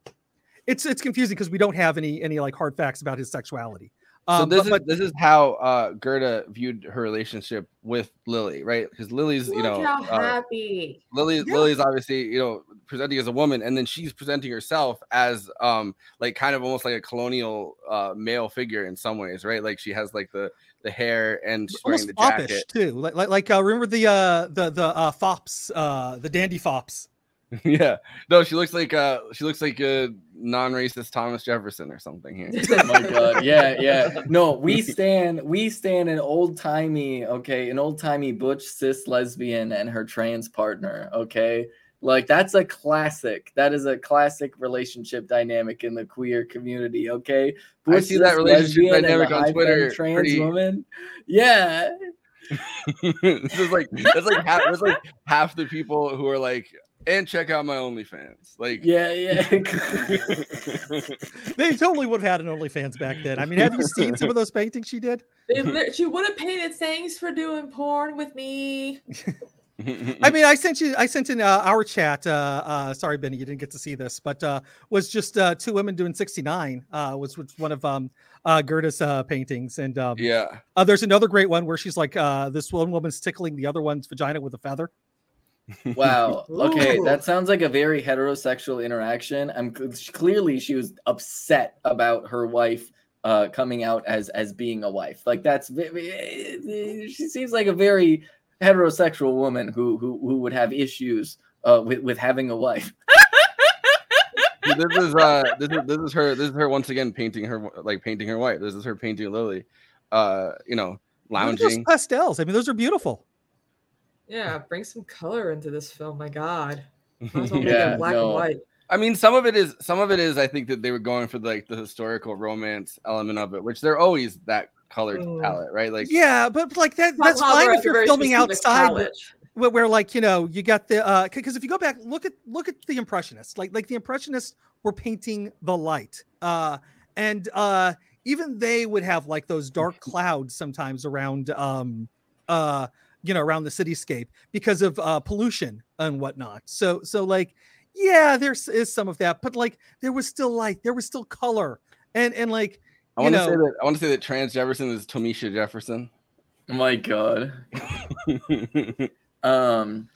it's it's confusing because we don't have any any like hard facts about his sexuality. So Um, this but, is this is how uh, Gerda viewed her relationship with Lily, right? Because Lily's, you know, how uh, happy. Lily Yeah. Lily's obviously, you know, presenting as a woman, and then she's presenting herself as um like kind of almost like a colonial uh male figure in some ways, right? Like she has like the the hair and she's wearing almost the foppish jacket. too. Like like, like uh, remember the uh the the uh fops uh the dandy fops. yeah. No, she looks like uh she looks like a non-racist Thomas Jefferson or something here. oh my god. Yeah yeah. No we stand we stand an old timey okay an old timey butch cis lesbian and her trans partner okay? Like that's a classic that is a classic relationship dynamic in the queer community okay? I see that relationship dynamic on Twitter. trans pretty- woman? Yeah. This is like that's like half that's like half the people who are like and check out my OnlyFans. Like yeah yeah They totally would have had an OnlyFans back then. I mean, have you seen some of those paintings she did? She would have painted things for doing porn with me. I mean, I sent you, I sent in uh, our chat. Uh, uh, sorry, Benny, you didn't get to see this, but uh, was just uh, two women doing 69. Uh, was, was one of um, uh, Gerda's uh, paintings, and um, yeah. uh, there's another great one where she's like, uh, this one woman's tickling the other one's vagina with a feather. Wow. Okay, Ooh. that sounds like a very heterosexual interaction. I'm clearly she was upset about her wife uh coming out as as being a wife. Like that's ve- ve- she seems like a very heterosexual woman who who who would have issues uh with with having a wife. this is uh this is this is her this is her once again painting her like painting her white. This is her painting Lily. Uh, you know, Look those lounging. pastels. I mean, those are beautiful. Yeah, bring some color into this film. My God, well Yeah, black no. and white. I mean, some of it is some of it is I think that they were going for like the historical romance element of it, which they're always that colored Mm. palette, right? Like Yeah, but like that that's fine if you're filming outside. palette. where, where like you know you got the uh because if you go back look at look at the impressionists like like the impressionists were painting the light uh and uh even they would have like those dark clouds sometimes around um uh you know around the cityscape because of uh pollution and whatnot so so like yeah there's is some of that but like there was still light there was still color and and like I you want to say that I want to say that Trans Jefferson is Tomisha Jefferson. Oh my god. Um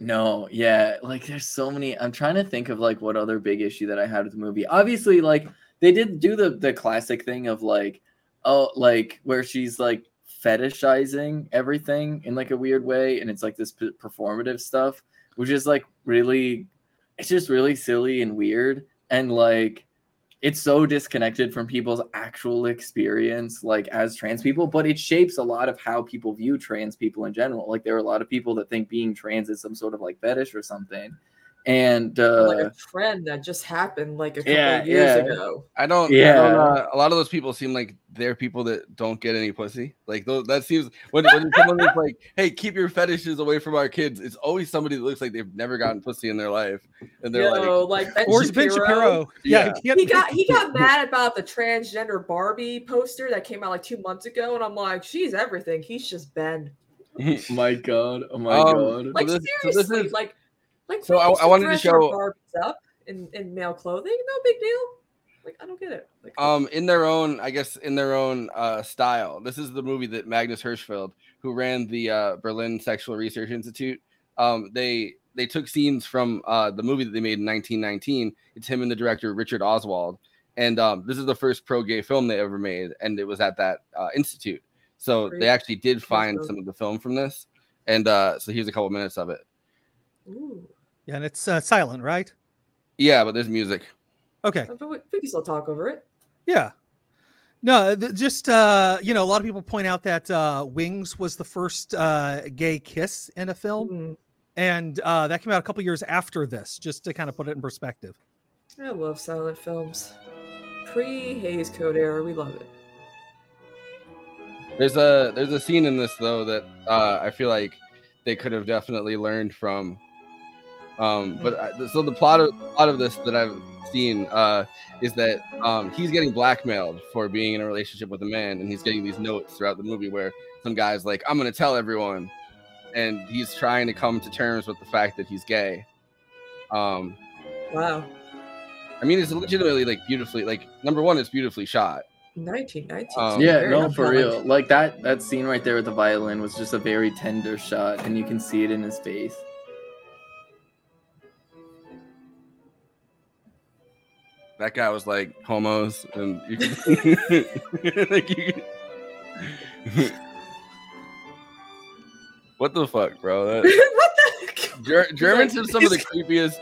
no, yeah, like there's so many. I'm trying to think of like what other big issue that I had with the movie. Obviously, like they did do the the classic thing of like oh like where she's like fetishizing everything in like a weird way and it's like this p- performative stuff which is like really it's just really silly and weird and like it's so disconnected from people's actual experience like as trans people but it shapes a lot of how people view trans people in general. Like there are a lot of people that think being trans is some sort of like fetish or something and uh like a trend that just happened like a couple yeah, of years yeah. ago. I don't. I Yeah. don't, uh, a lot of those people seem like they're people that don't get any pussy. Like those, that seems when when someone is like, "Hey, keep your fetishes away from our kids," it's always somebody that looks like they've never gotten pussy in their life, and they're You like, know, like Ben or Ben Shapiro yeah, Yeah. he got he got mad about the transgender Barbie poster that came out like two months ago, and I'm like, she's everything. He's just Ben. oh my god oh my Um, god Like this- so this seriously, is- like like so I- I wanted to show- Barbies up in in male clothing. No big deal. Like I don't get it. Like um in their own i guess in their own uh style this is the movie that magnus hirschfeld who ran the uh berlin sexual research institute um they they took scenes from uh the movie that they made in 1919 it's him and the director richard oswald and um this is the first pro-gay film they ever made and it was at that uh, institute so Great. they actually did find some of the film from this and uh so here's a couple minutes of it ooh. Yeah and it's uh, silent right yeah but there's music okay But we, we can still talk over it. Yeah. No, th- just uh, you know, a lot of people point out that uh, Wings was the first uh, gay kiss in a film, Mm, and uh, that came out a couple years after this. Just to kind of put it in perspective. I love silent films. Pre Hays Code era, we love it. There's a there's a scene in this though that uh, I feel like they could have definitely learned from. Um, but I, so the plot of plot of this that I've seen uh, is that um, he's getting blackmailed for being in a relationship with a man, and he's getting these notes throughout the movie where some guy's like, "I'm gonna tell everyone," and he's trying to come to terms with the fact that he's gay. Um, Wow. I mean, it's legitimately like beautifully like number one, it's beautifully shot. 1919. Um, yeah, no, for real. Like that that scene right there with the violin was just a very tender shot, and you can see it in his face. That guy was like homos and you can, like you can- what the fuck bro that, what the? Ger- germans like- have some of the creepiest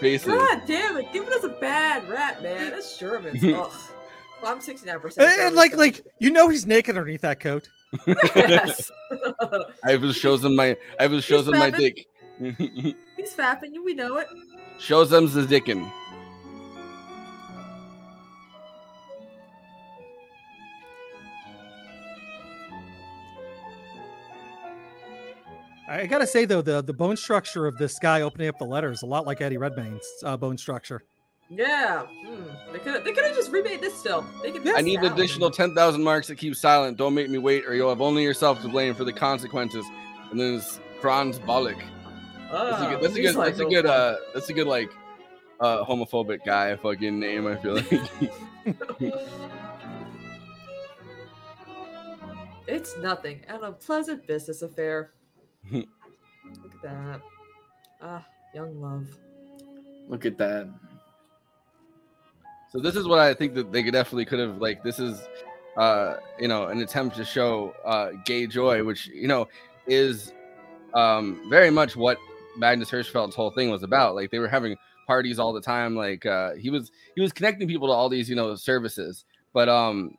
faces God damn it, giving us a bad rap, man. That's Germans. Ugh. Well, I'm 69%. And, and like, like you know, he's naked underneath that coat. yes. i was shows them my i was shows them my dick He's fapping you, we know it. shows them the dickin I gotta say though, the the bone structure of this guy opening up the letter is a lot like Eddie Redmayne's uh, bone structure. Yeah. Hmm. They could they could have just remade this still. They could i need additional 10000 marks to keep silent don't make me wait or you'll have only yourself to blame for the consequences and then it's franz bollock That's a good. That's a good. That's a good. Uh, that's a good like, uh, homophobic guy fucking name. I feel like. It's nothing. And a pleasant business affair. Look at that. Ah, young love. Look at that. so this is what I think that they could definitely could have like. This is, uh, you know, an attempt to show uh, gay joy, which you know is, um, very much what Magnus Hirschfeld's whole thing was about. Like they were having parties all the time. Like uh, he was he was connecting people to all these you know services, but um,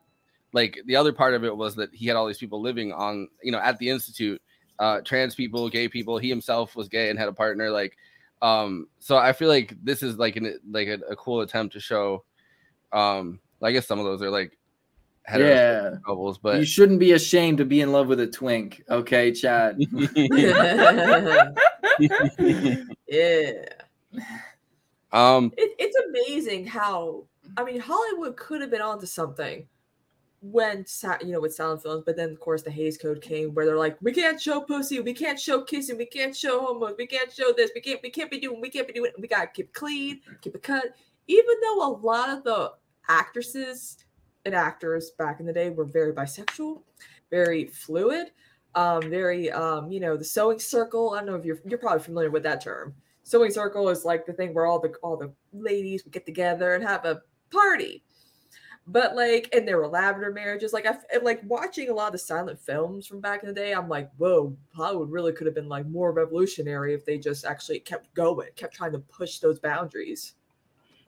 like the other part of it was that he had all these people living on you know at the institute uh trans people gay people he himself was gay and had a partner like um so i feel like this is like an like a, a cool attempt to show um i guess some of those are like Yeah. couples but you shouldn't be ashamed to be in love with a twink, okay, Chad? yeah. um It, it's amazing how I mean Hollywood could have been onto something when you know with silent films, but then of course the Hays Code came where they're like, we can't show pussy, we can't show kissing, we can't show homo we can't show this, we can't we can't be doing, we can't be doing, we gotta keep it clean, keep it cut. Even though a lot of the actresses and actors back in the day were very bisexual, very fluid, um, very um, you know, the sewing circle. I don't know if you're you're probably familiar with that term sewing circle is like the thing where all the all the ladies would get together and have a party but like and there were lavender marriages like i like watching a lot of the silent films from back in the day i'm like whoa hollywood really could have been like more revolutionary if they just actually kept going kept trying to push those boundaries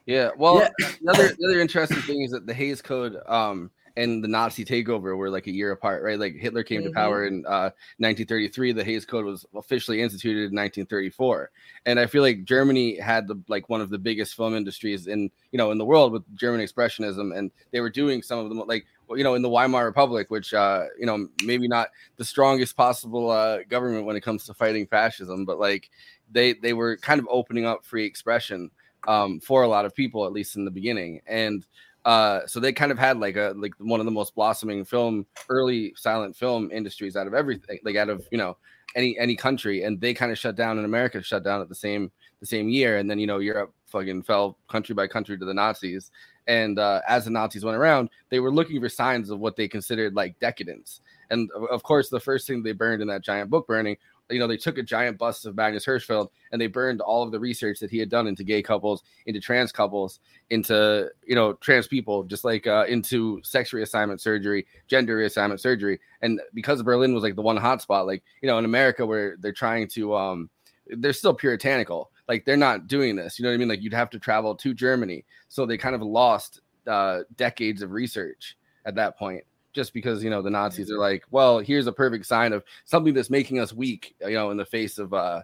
yeah well Yeah. the other interesting thing is that the Hays Code um and the Nazi takeover were like a year apart, right? Like Hitler came Mhm. to power in uh 1933. The Hays Code was officially instituted in 1934, and I feel like Germany had the like one of the biggest film industries in you know in the world with German expressionism, and they were doing some of them like you know in the Weimar Republic, which uh you know maybe not the strongest possible uh government when it comes to fighting fascism, but like they they were kind of opening up free expression um, for a lot of people, at least in the beginning. And uh, so they kind of had like a like one of the most blossoming film, early silent film industries out of everything, like out of you know any any country. And they kind of shut down, and America shut down at the same the same year. And then you know Europe fucking fell country by country to the Nazis. And uh, as the Nazis went around, they were looking for signs of what they considered like decadence. And of- of course, the first thing they burned in that giant book burning you know, they took a giant bust of Magnus Hirschfeld and they burned all of the research that he had done into gay couples, into trans couples, into you know trans people, just like uh, into sex reassignment surgery, gender reassignment surgery. And because Berlin was like the one hotspot, like you know, in America where they're trying to, um, they're still puritanical. Like they're not doing this. You know what I mean? Like you'd have to travel to Germany, so they kind of lost uh, decades of research at that point. Just because you know the Nazis are like, well, here's a perfect sign of something that's making us weak, you know, in the face of uh,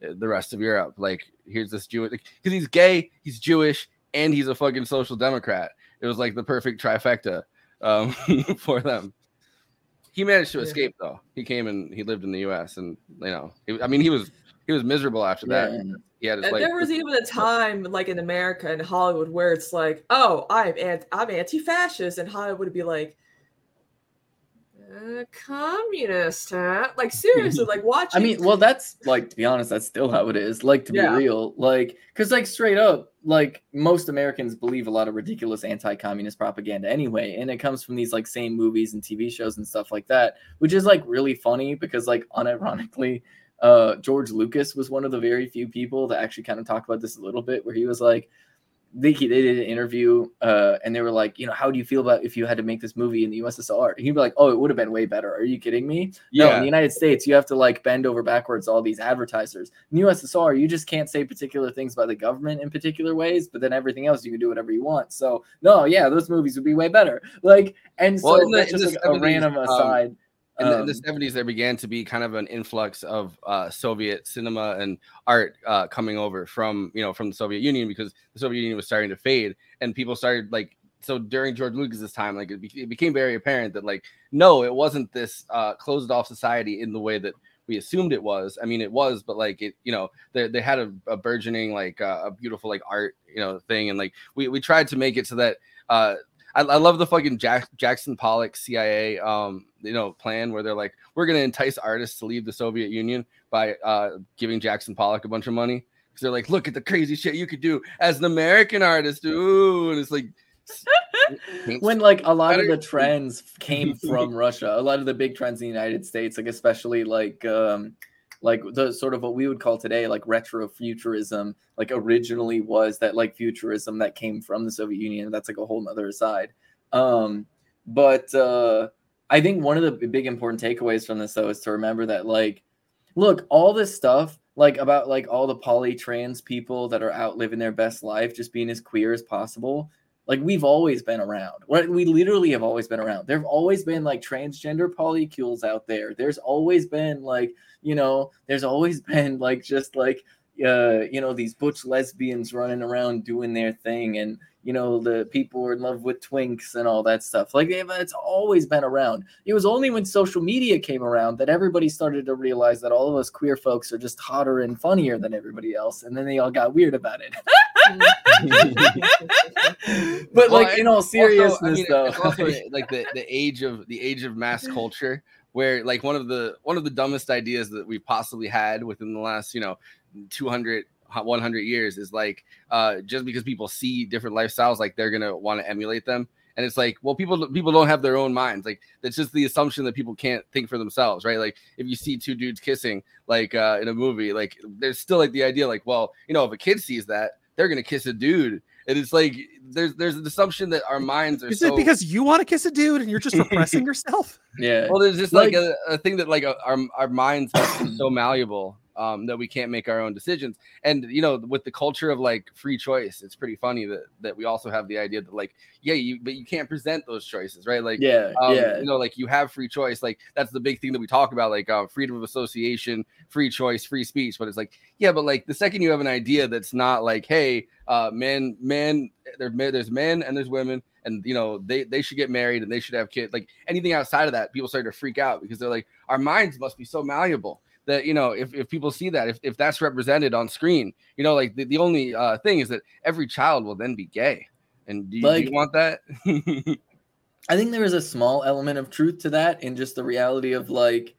the rest of Europe. Like, here's this Jewish because he's gay, he's Jewish, and he's a fucking social democrat. It was like the perfect trifecta um, for them. He managed to Yeah. escape though. He came and he lived in the U.S. and you know, it- I mean, he was he was miserable after that. Yeah. He had his like there was even a time, like in America and Hollywood, where it's like, "Oh, I'm anti- I'm anti-fascist," and Hollywood would be like, uh, "Communist, huh?" Like seriously, like watch. I mean, well, that's like to be honest, that's still how it is. Like to Yeah. be real, like because like straight up, like most Americans believe a lot of ridiculous anti-communist propaganda anyway, and it comes from these like same movies and TV shows and stuff like that, which is like really funny because like unironically, uh, George Lucas was one of the very few people that actually kind of talk about this a little bit, where he was like. They, they did an interview uh, and they were like, you know, how do you feel about if you had to make this movie in the USSR? And he'd be like, oh, it would have been way better. Are you kidding me? No, in the United States, you have to like bend over backwards all these advertisers. In the USSR, you just can't say particular things by the government in particular ways, but then everything else you can do whatever you want. So no, yeah, those movies would be way better. Like, and so Well, the- that's just like a 70s, random um, in the, in Um, the 70s there began to be kind of an influx of uh, soviet cinema and art uh, coming over from you know from the soviet union because the soviet union was starting to fade and people started like so during george lucas's time like it, be- it became very apparent that like no it wasn't this uh, closed off society in the way that we assumed it was. I mean it was but like it you know they, they had a, a burgeoning like uh, a beautiful like art you know thing and like we, we tried to make it so that uh I, I love the fucking Jack, Jackson Pollock CIA, um, you know, plan where they're like, we're gonna entice artists to leave the Soviet Union by uh, giving Jackson Pollock a bunch of money. Because they're like, look at the crazy shit you could do as an American artist, ooh, and it's like, when like a lot of the trends came from Russia, a lot of the big trends in the United States, like especially like um like the sort of what we would call today like retrofuturism like originally was that like futurism that came from the Soviet Union. That's like a whole nother aside. Um, but uh I think one of the big important takeaways from this though is to remember that like look, all this stuff like about like all the poly trans people that are out living their best life, just being as queer as possible like we've always been around. We literally have always been around. There have always been like transgender polycules out there. There's always been like you know there's always been like just like uh you know these butch lesbians running around doing their thing and you know the people are in love with twinks and all that stuff. Like it's always been around. It was only when social media came around that everybody started to realize that all of us queer folks are just hotter and funnier than everybody else and then they all got weird about it. But Well, like in all also, seriousness I mean, though also like the, the age of the age of mass culture where like one of the one of the dumbest ideas that we've possibly had within the last you know 200 100 years is like uh just because people see different lifestyles like they're gonna want to emulate them. And it's like well people people don't have their own minds. Like that's just the assumption that people can't think for themselves right? Like if you see two dudes kissing like uh in a movie like there's still like the idea like well you know if a kid sees that they're gonna kiss a dude. And it's like there's there's an assumption that our minds are Is so it because you want to kiss a dude and you're just repressing yourself? yeah. Well there's just like, Like- a, a thing that like uh, our our minds are so malleable um that we can't make our own decisions. And you know with the culture of like free choice it's pretty funny that that we also have the idea that like yeah you but you can't present those choices right? Like yeah um, yeah. you know like you have free choice. Like that's the big thing that we talk about like uh, freedom of association free choice free speech. But it's like yeah but like the second you have an idea that's not like hey uh men men there, there's men and there's women and you know they they should get married and they should have kids like anything outside of that people start to freak out because they're like our minds must be so malleable that you know if, if people see that if, if that's represented on screen you know like the, the only uh thing is that every child will then be gay and do you, do you want that I think there is a small element of truth to that in just the reality of like,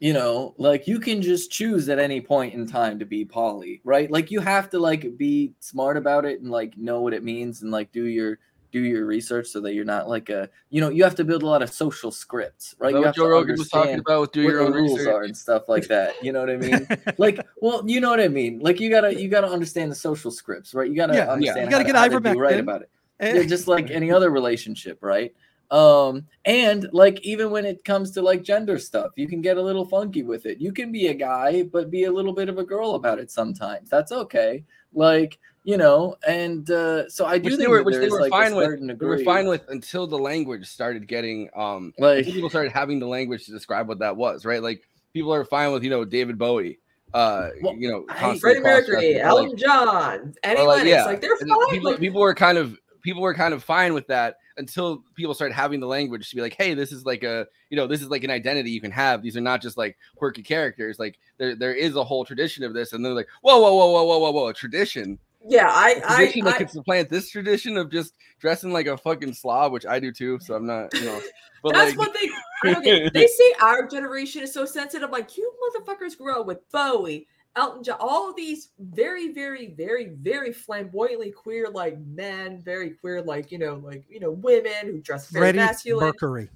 you know, like you can just choose at any point in time to be poly, right? Like you have to like be smart about it and like know what it means and like do your do your research so that you're not like a you know you have to build a lot of social scripts, right? You what have Joe to Rogan was talking about with do your own rules research? are and stuff like that. You know what I mean? like, well, you know what I mean. Like you gotta you gotta understand the social scripts, right? You gotta Yeah, yeah. understand. You gotta how get to, be ivermectin. right about it Eh, yeah, just like any other relationship, right? Um, and like even when it comes to like gender stuff, you can get a little funky with it. You can be a guy, but be a little bit of a girl about it sometimes. That's okay. Like, you know, and uh, so I do which think they were, which they were like, fine with. They were fine with until the language started getting um Like- people started having the language to describe what that was, right? Like people are fine with you know David Bowie, uh, Well, you know, Freddie Mercury, Elton like, John, or, like, yeah, Like they're fine. people like, people were kind of people were kind of fine with that until people started having the language to be like, hey, this is like a you know this is like an identity you can have. These are not just like quirky characters. Like there there is a whole tradition of this, and they're like, whoa whoa whoa whoa whoa whoa whoa, a tradition. Yeah, I tradition that I, could supplant this tradition of just dressing like a fucking slob, which I do too. So I'm not, you know, but that's like, what they. I they say our generation is so sensitive. Like you motherfuckers grew up with Bowie, Elton John, all of these very, very, very, very flamboyantly queer like men, very queer like you know, like you know, women who dress very Freddie masculine. Mercury.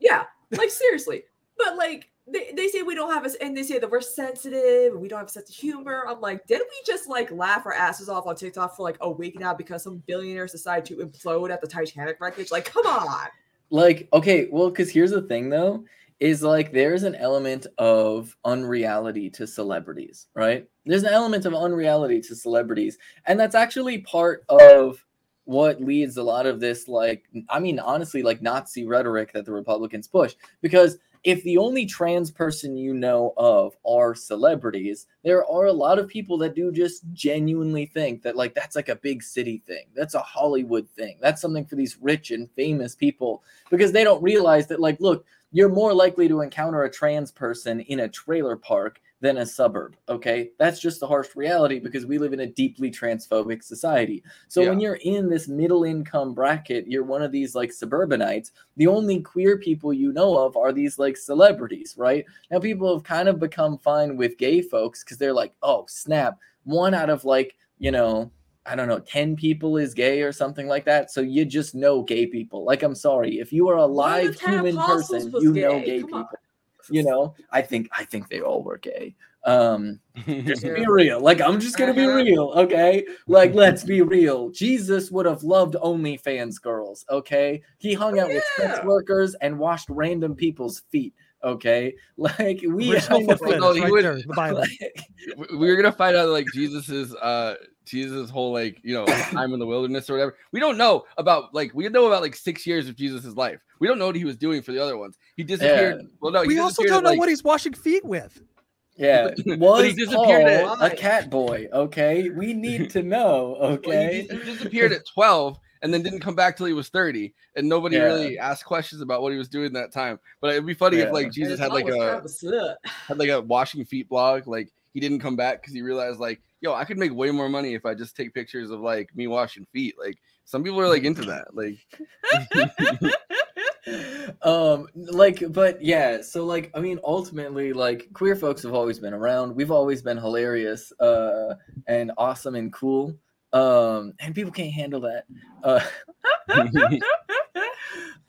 Yeah, like seriously. But like they, they say we don't have a and they say that we're sensitive we don't have a sense of humor. I'm like, did we just like laugh our asses off on TikTok for like a week now because some billionaires decided to implode at the Titanic wreckage? Like, come on. like okay well because here's the thing though is like there's an element of unreality to celebrities right there's an element of unreality to celebrities and that's actually part of what leads a lot of this like i mean honestly like nazi rhetoric that the republicans push because if the only trans person you know of are celebrities there are a lot of people that do just genuinely think that like that's like a big city thing. That's a hollywood thing. That's something for these rich and famous people because they don't realize that like look you're more likely to encounter a trans person in a trailer park than a suburb okay that's just the harsh reality because we live in a deeply transphobic society so when you're in this middle income bracket you're one of these like suburbanites the only queer people you know of are these like celebrities right now people have kind of become fine with gay folks because they're like oh snap one out of like you know I don't know, 10 people is gay or something like that. So you just know gay people. Like, I'm sorry, if you are a One of the live human person, was you know gay. gay Come on. People. You know, I think I think they all were gay. Um, just be real. Like, I'm just gonna be Uh-huh. real, okay? Like, let's be real. Jesus would have loved OnlyFans girls, okay? He hung out with sex workers and washed random people's feet, okay? Like, we Original I know- foot no, he right would- there, we- we were gonna find out like Jesus's uh Jesus' whole like you know time in the wilderness or whatever. We don't know about like we know about like six years of Jesus' life. We don't know what he was doing for the other ones. He disappeared. Yeah. Well, no, he we also don't know like- what he's washing feet with. Yeah, But was he disappeared at- a cat boy? Okay, we need to know. Well, Okay, he, he disappeared at 12 and then didn't come back till he was 30 and nobody Yeah. really asked questions about what he was doing that time but it'd be funny Yeah. if like jesus had like a of a slut. had like a washing feet blog like he didn't come back because he realized like yo i could make way more money if i just take pictures of like me washing feet like some people are like into that like um like but yeah so like i mean ultimately like queer folks have always been around. We've always been hilarious uh and awesome and cool. Um and people can't handle that. Uh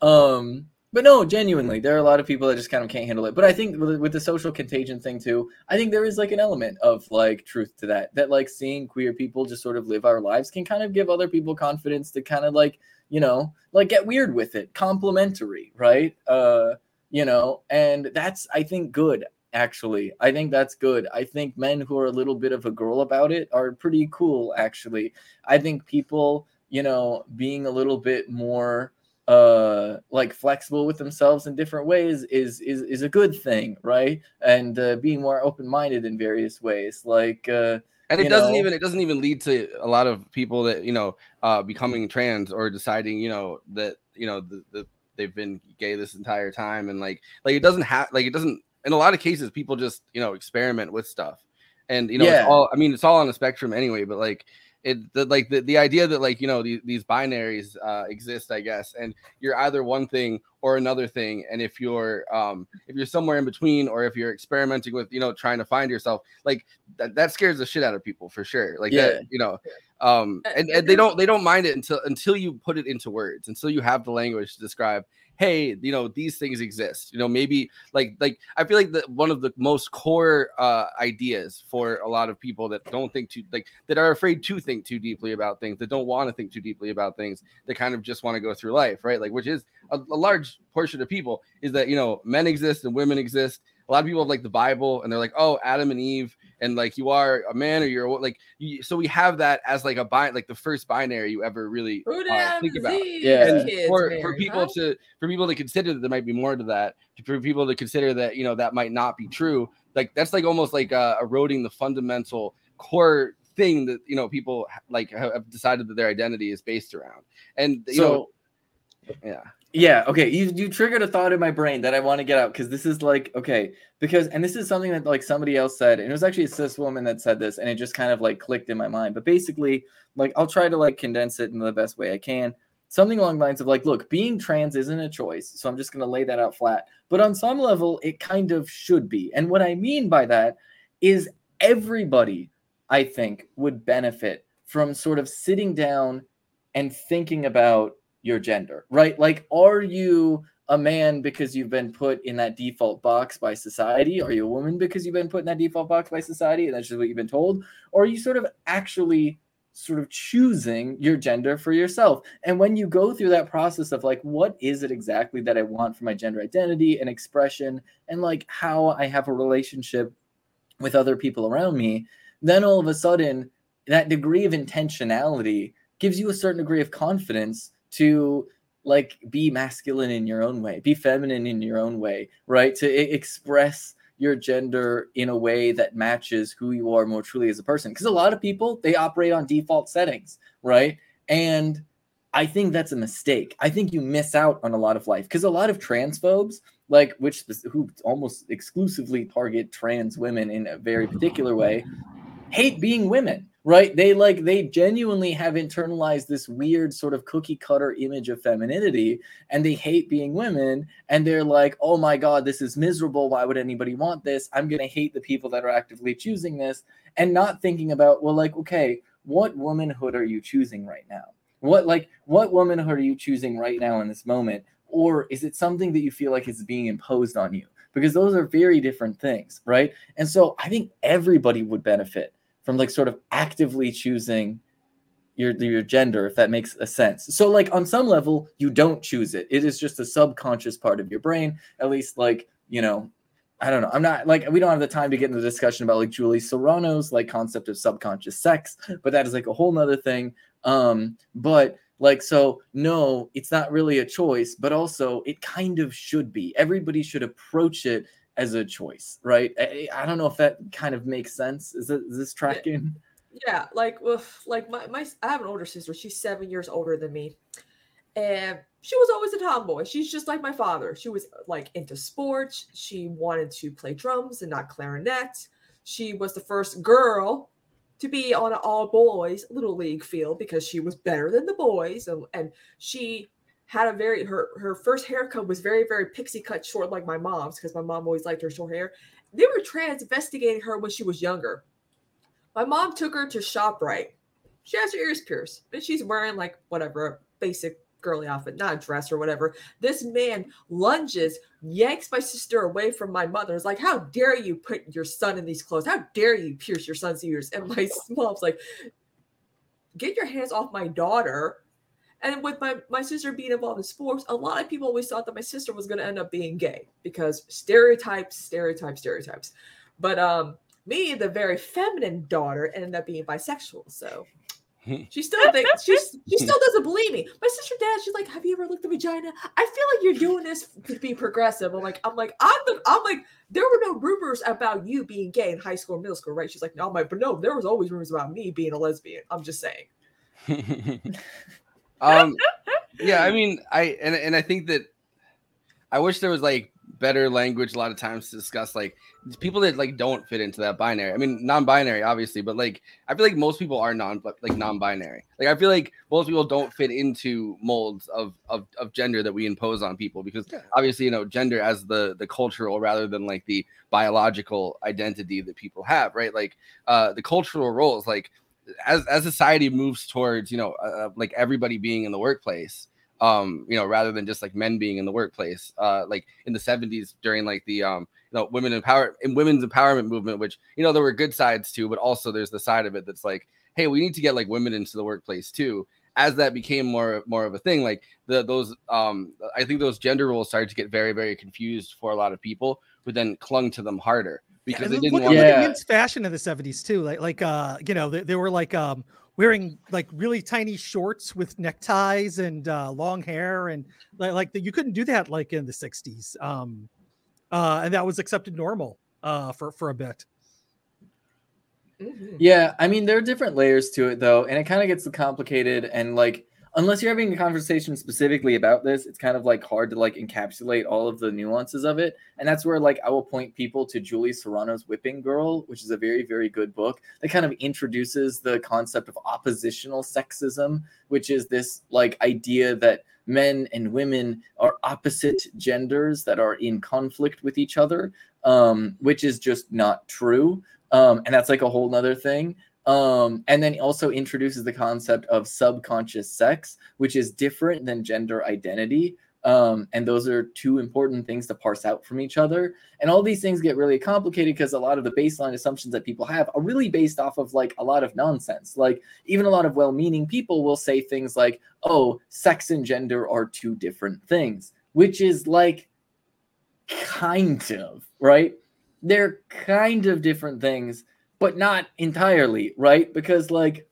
um but no genuinely there are a lot of people that just kind of can't handle it. But i think with, the social contagion thing too i think there is like an element of like truth to that that like seeing queer people just sort of live our lives can kind of give other people confidence to kind of like you know like get weird with it complimentary right? Uh you know and that's i think good actually. I think that's good. I think men who are a little bit of a girl about it are pretty cool actually. I think people you know being a little bit more uh like flexible with themselves in different ways is is is a good thing right and uh, being more open-minded in various ways like uh and it doesn't know? even it doesn't even lead to a lot of people that you know uh becoming trans or deciding you know that you know the, the they've been gay this entire time and like like it doesn't have like it doesn't in a lot of cases people just you know experiment with stuff and you know Yeah. it's all i mean it's all on a spectrum anyway but like it the, like the, the idea that like you know these, these binaries uh exist i guess and you're either one thing or another thing and if you're um if you're somewhere in between or if you're experimenting with you know trying to find yourself like that, that scares the shit out of people for sure like Yeah. that you know um and, and and they don't they don't mind it until until you put it into words until you have the language to describe hey you know these things exist. You know maybe like like i feel like that one of the most core uh ideas for a lot of people that don't think too like that are afraid to think too deeply about things that don't want to think too deeply about things that kind of just want to go through life right? Like which is a, a large portion of people is that you know men exist and women exist. A lot of people have like the bible and they're like oh adam and eve and like you are a man or you're a like you, so we have that as like a bi like the first binary you ever really uh, think about Yeah. and kids for, for people huh? to for people to consider that there might be more to that for people to consider that you know that might not be true like that's like almost like uh, eroding the fundamental core thing that you know people like have have decided that their identity is based around and you so know yeah Yeah, okay. You you triggered a thought in my brain that I want to get out because this is like okay, because and this is something that like somebody else said, and it was actually a cis woman that said this, and it just kind of like clicked in my mind. But basically, like I'll try to like condense it in the best way I can. Something along the lines of like, look, being trans isn't a choice, so I'm just gonna lay that out flat. But on some level, it kind of should be. And what I mean by that is everybody, I think, would benefit from sort of sitting down and thinking about your gender, right? Like, are you a man because you've been put in that default box by society? Are you a woman because you've been put in that default box by society and that's just what you've been told? Or are you sort of actually sort of choosing your gender for yourself? And when you go through that process of like, what is it exactly that I want for my gender identity and expression, and like how I have a relationship with other people around me, then all of a sudden, that degree of intentionality gives you a certain degree of confidence to like be masculine in your own way, be feminine in your own way, right? To e- express your gender in a way that matches who you are more truly as a person. Because a lot of people they operate on default settings, right? And I think that's a mistake. I think you miss out on a lot of life because a lot of transphobes, like which who almost exclusively target trans women in a very particular way, hate being women right? They like they genuinely have internalized this weird sort of cookie cutter image of femininity and they hate being women and they're like oh my god this is miserable. Why would anybody want this? I'm going to hate the people that are actively choosing this. And not thinking about well like okay what womanhood are you choosing right now? What like what womanhood are you choosing right now in this moment? Or is it something that you feel like is being imposed on you? Because those are very different things right? And so i think everybody would benefit from like sort of actively choosing your your gender if that makes a sense. So like on some level you don't choose it. It is just a subconscious part of your brain at least like you know i don't know. I'm not like we don't have the time to get into the discussion about like julie serano's like concept of subconscious sex but that is like a whole nother thing. Um but like so no it's not really a choice but also it kind of should be. Everybody should approach it as a choice right i, I don't know if that kind of makes sense is, it, is this tracking Yeah, like with like my, my I have an older sister. She's seven years older than me. And she was always a tomboy. She's just like my father. She was like into sports. She wanted to play drums and not clarinet. She was the first girl to be on an all boys little league field because she was better than the boys. And, and she had a very her her first haircut was very, very pixie cut short like my mom's, because my mom always liked her short hair. They were trans investigating her when she was younger. My mom took her to ShopRite. She has her ears pierced, and she's wearing like whatever basic girly outfit, not a dress or whatever. This man lunges, yanks my sister away from my mother. Is like, "How dare you put your son in these clothes? How dare you pierce your son's ears?" And my mom's like, "Get your hands off my daughter." And with my, my sister being involved in sports, a lot of people always thought that my sister was going to end up being gay because stereotypes, stereotypes, stereotypes. But um, me, the very feminine daughter, ended up being bisexual. So she still thinks she's she still doesn't believe me. My sister, dad, she's like, "Have you ever looked at vagina?" I feel like you're doing this to be progressive. I'm like, I'm like, I'm the, I'm like, there were no rumors about you being gay in high school or middle school, right? She's like, no, I'm like, but no, there was always rumors about me being a lesbian. I'm just saying. um yeah i mean i and, and i think that i wish there was like better language a lot of times to discuss like people that like don't fit into that binary. I mean non-binary obviously but like i feel like most people are non but like non-binary. Like i feel like most people don't fit into molds of of, of gender that we impose on people because obviously you know gender as the the cultural rather than like the biological identity that people have right? Like uh the cultural roles like as as society moves towards you know uh, like everybody being in the workplace um you know rather than just like men being in the workplace uh like in the 70s during like the um you know women empower in women's empowerment movement which you know there were good sides too but also there's the side of it that's like hey we need to get like women into the workplace too. As that became more more of a thing like the those um i think those gender roles started to get very very confused for a lot of people who then clung to them harder because And they look didn't at- want look Yeah. at men's fashion in the 70s too. Like like uh you know they, they were like um wearing like really tiny shorts with neckties and uh long hair and like like the, you couldn't do that like in the 60s. Um uh and that was accepted normal uh for for a bit. Mhm. Yeah, I mean there are different layers to it though, and it kind of gets complicated and like unless you're having a conversation specifically about this, it's kind of like hard to like encapsulate all of the nuances of it. And that's where like I will point people to Julia Serrano's Whipping Girl, which is a very very good book that kind of introduces the concept of oppositional sexism, which is this like idea that men and women are opposite genders that are in conflict with each other, um, which is just not true um, and that's like a whole nother thing um, and then also introduces the concept of subconscious sex which is different than gender identity. Um, and those are two important things to parse out from each other. And all these things get really complicated because a lot of the baseline assumptions that people have are really based off of like a lot of nonsense. Like even a lot of well-meaning people will say things like oh sex and gender are two different things which is like kind of right? They're kind of different things, but not entirely, right? Because, like,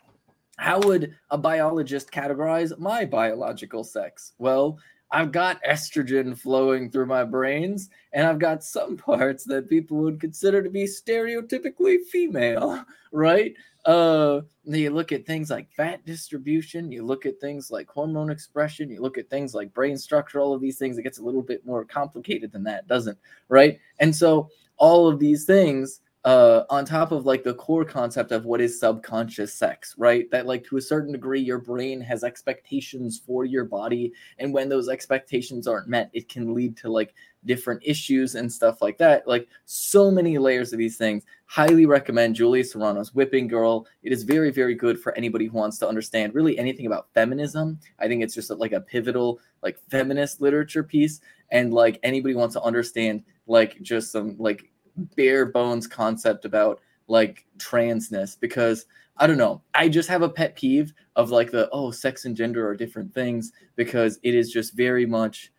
how would a biologist categorize my biological sex? Well, I've got estrogen flowing through my brains, and I've got some parts that people would consider to be stereotypically female, right? Uh, you look at things like fat distribution, you look at things like hormone expression, you look at things like brain structure, all of these things, it gets a little bit more complicated than that, doesn't right? And so all of these things uh on top of like the core concept of what is subconscious sex right? That like to a certain degree your brain has expectations for your body and when those expectations aren't met it can lead to like different issues and stuff like that. Like so many layers of these things. Highly recommend julia serrano's whipping girl. It is very very good for anybody who wants to understand really anything about feminism. I think it's just like a pivotal like feminist literature piece and like anybody wants to understand like just some like bare bones concept about like transness because I don't know. I just have a pet peeve of like the oh sex and gender are different things because it is just very much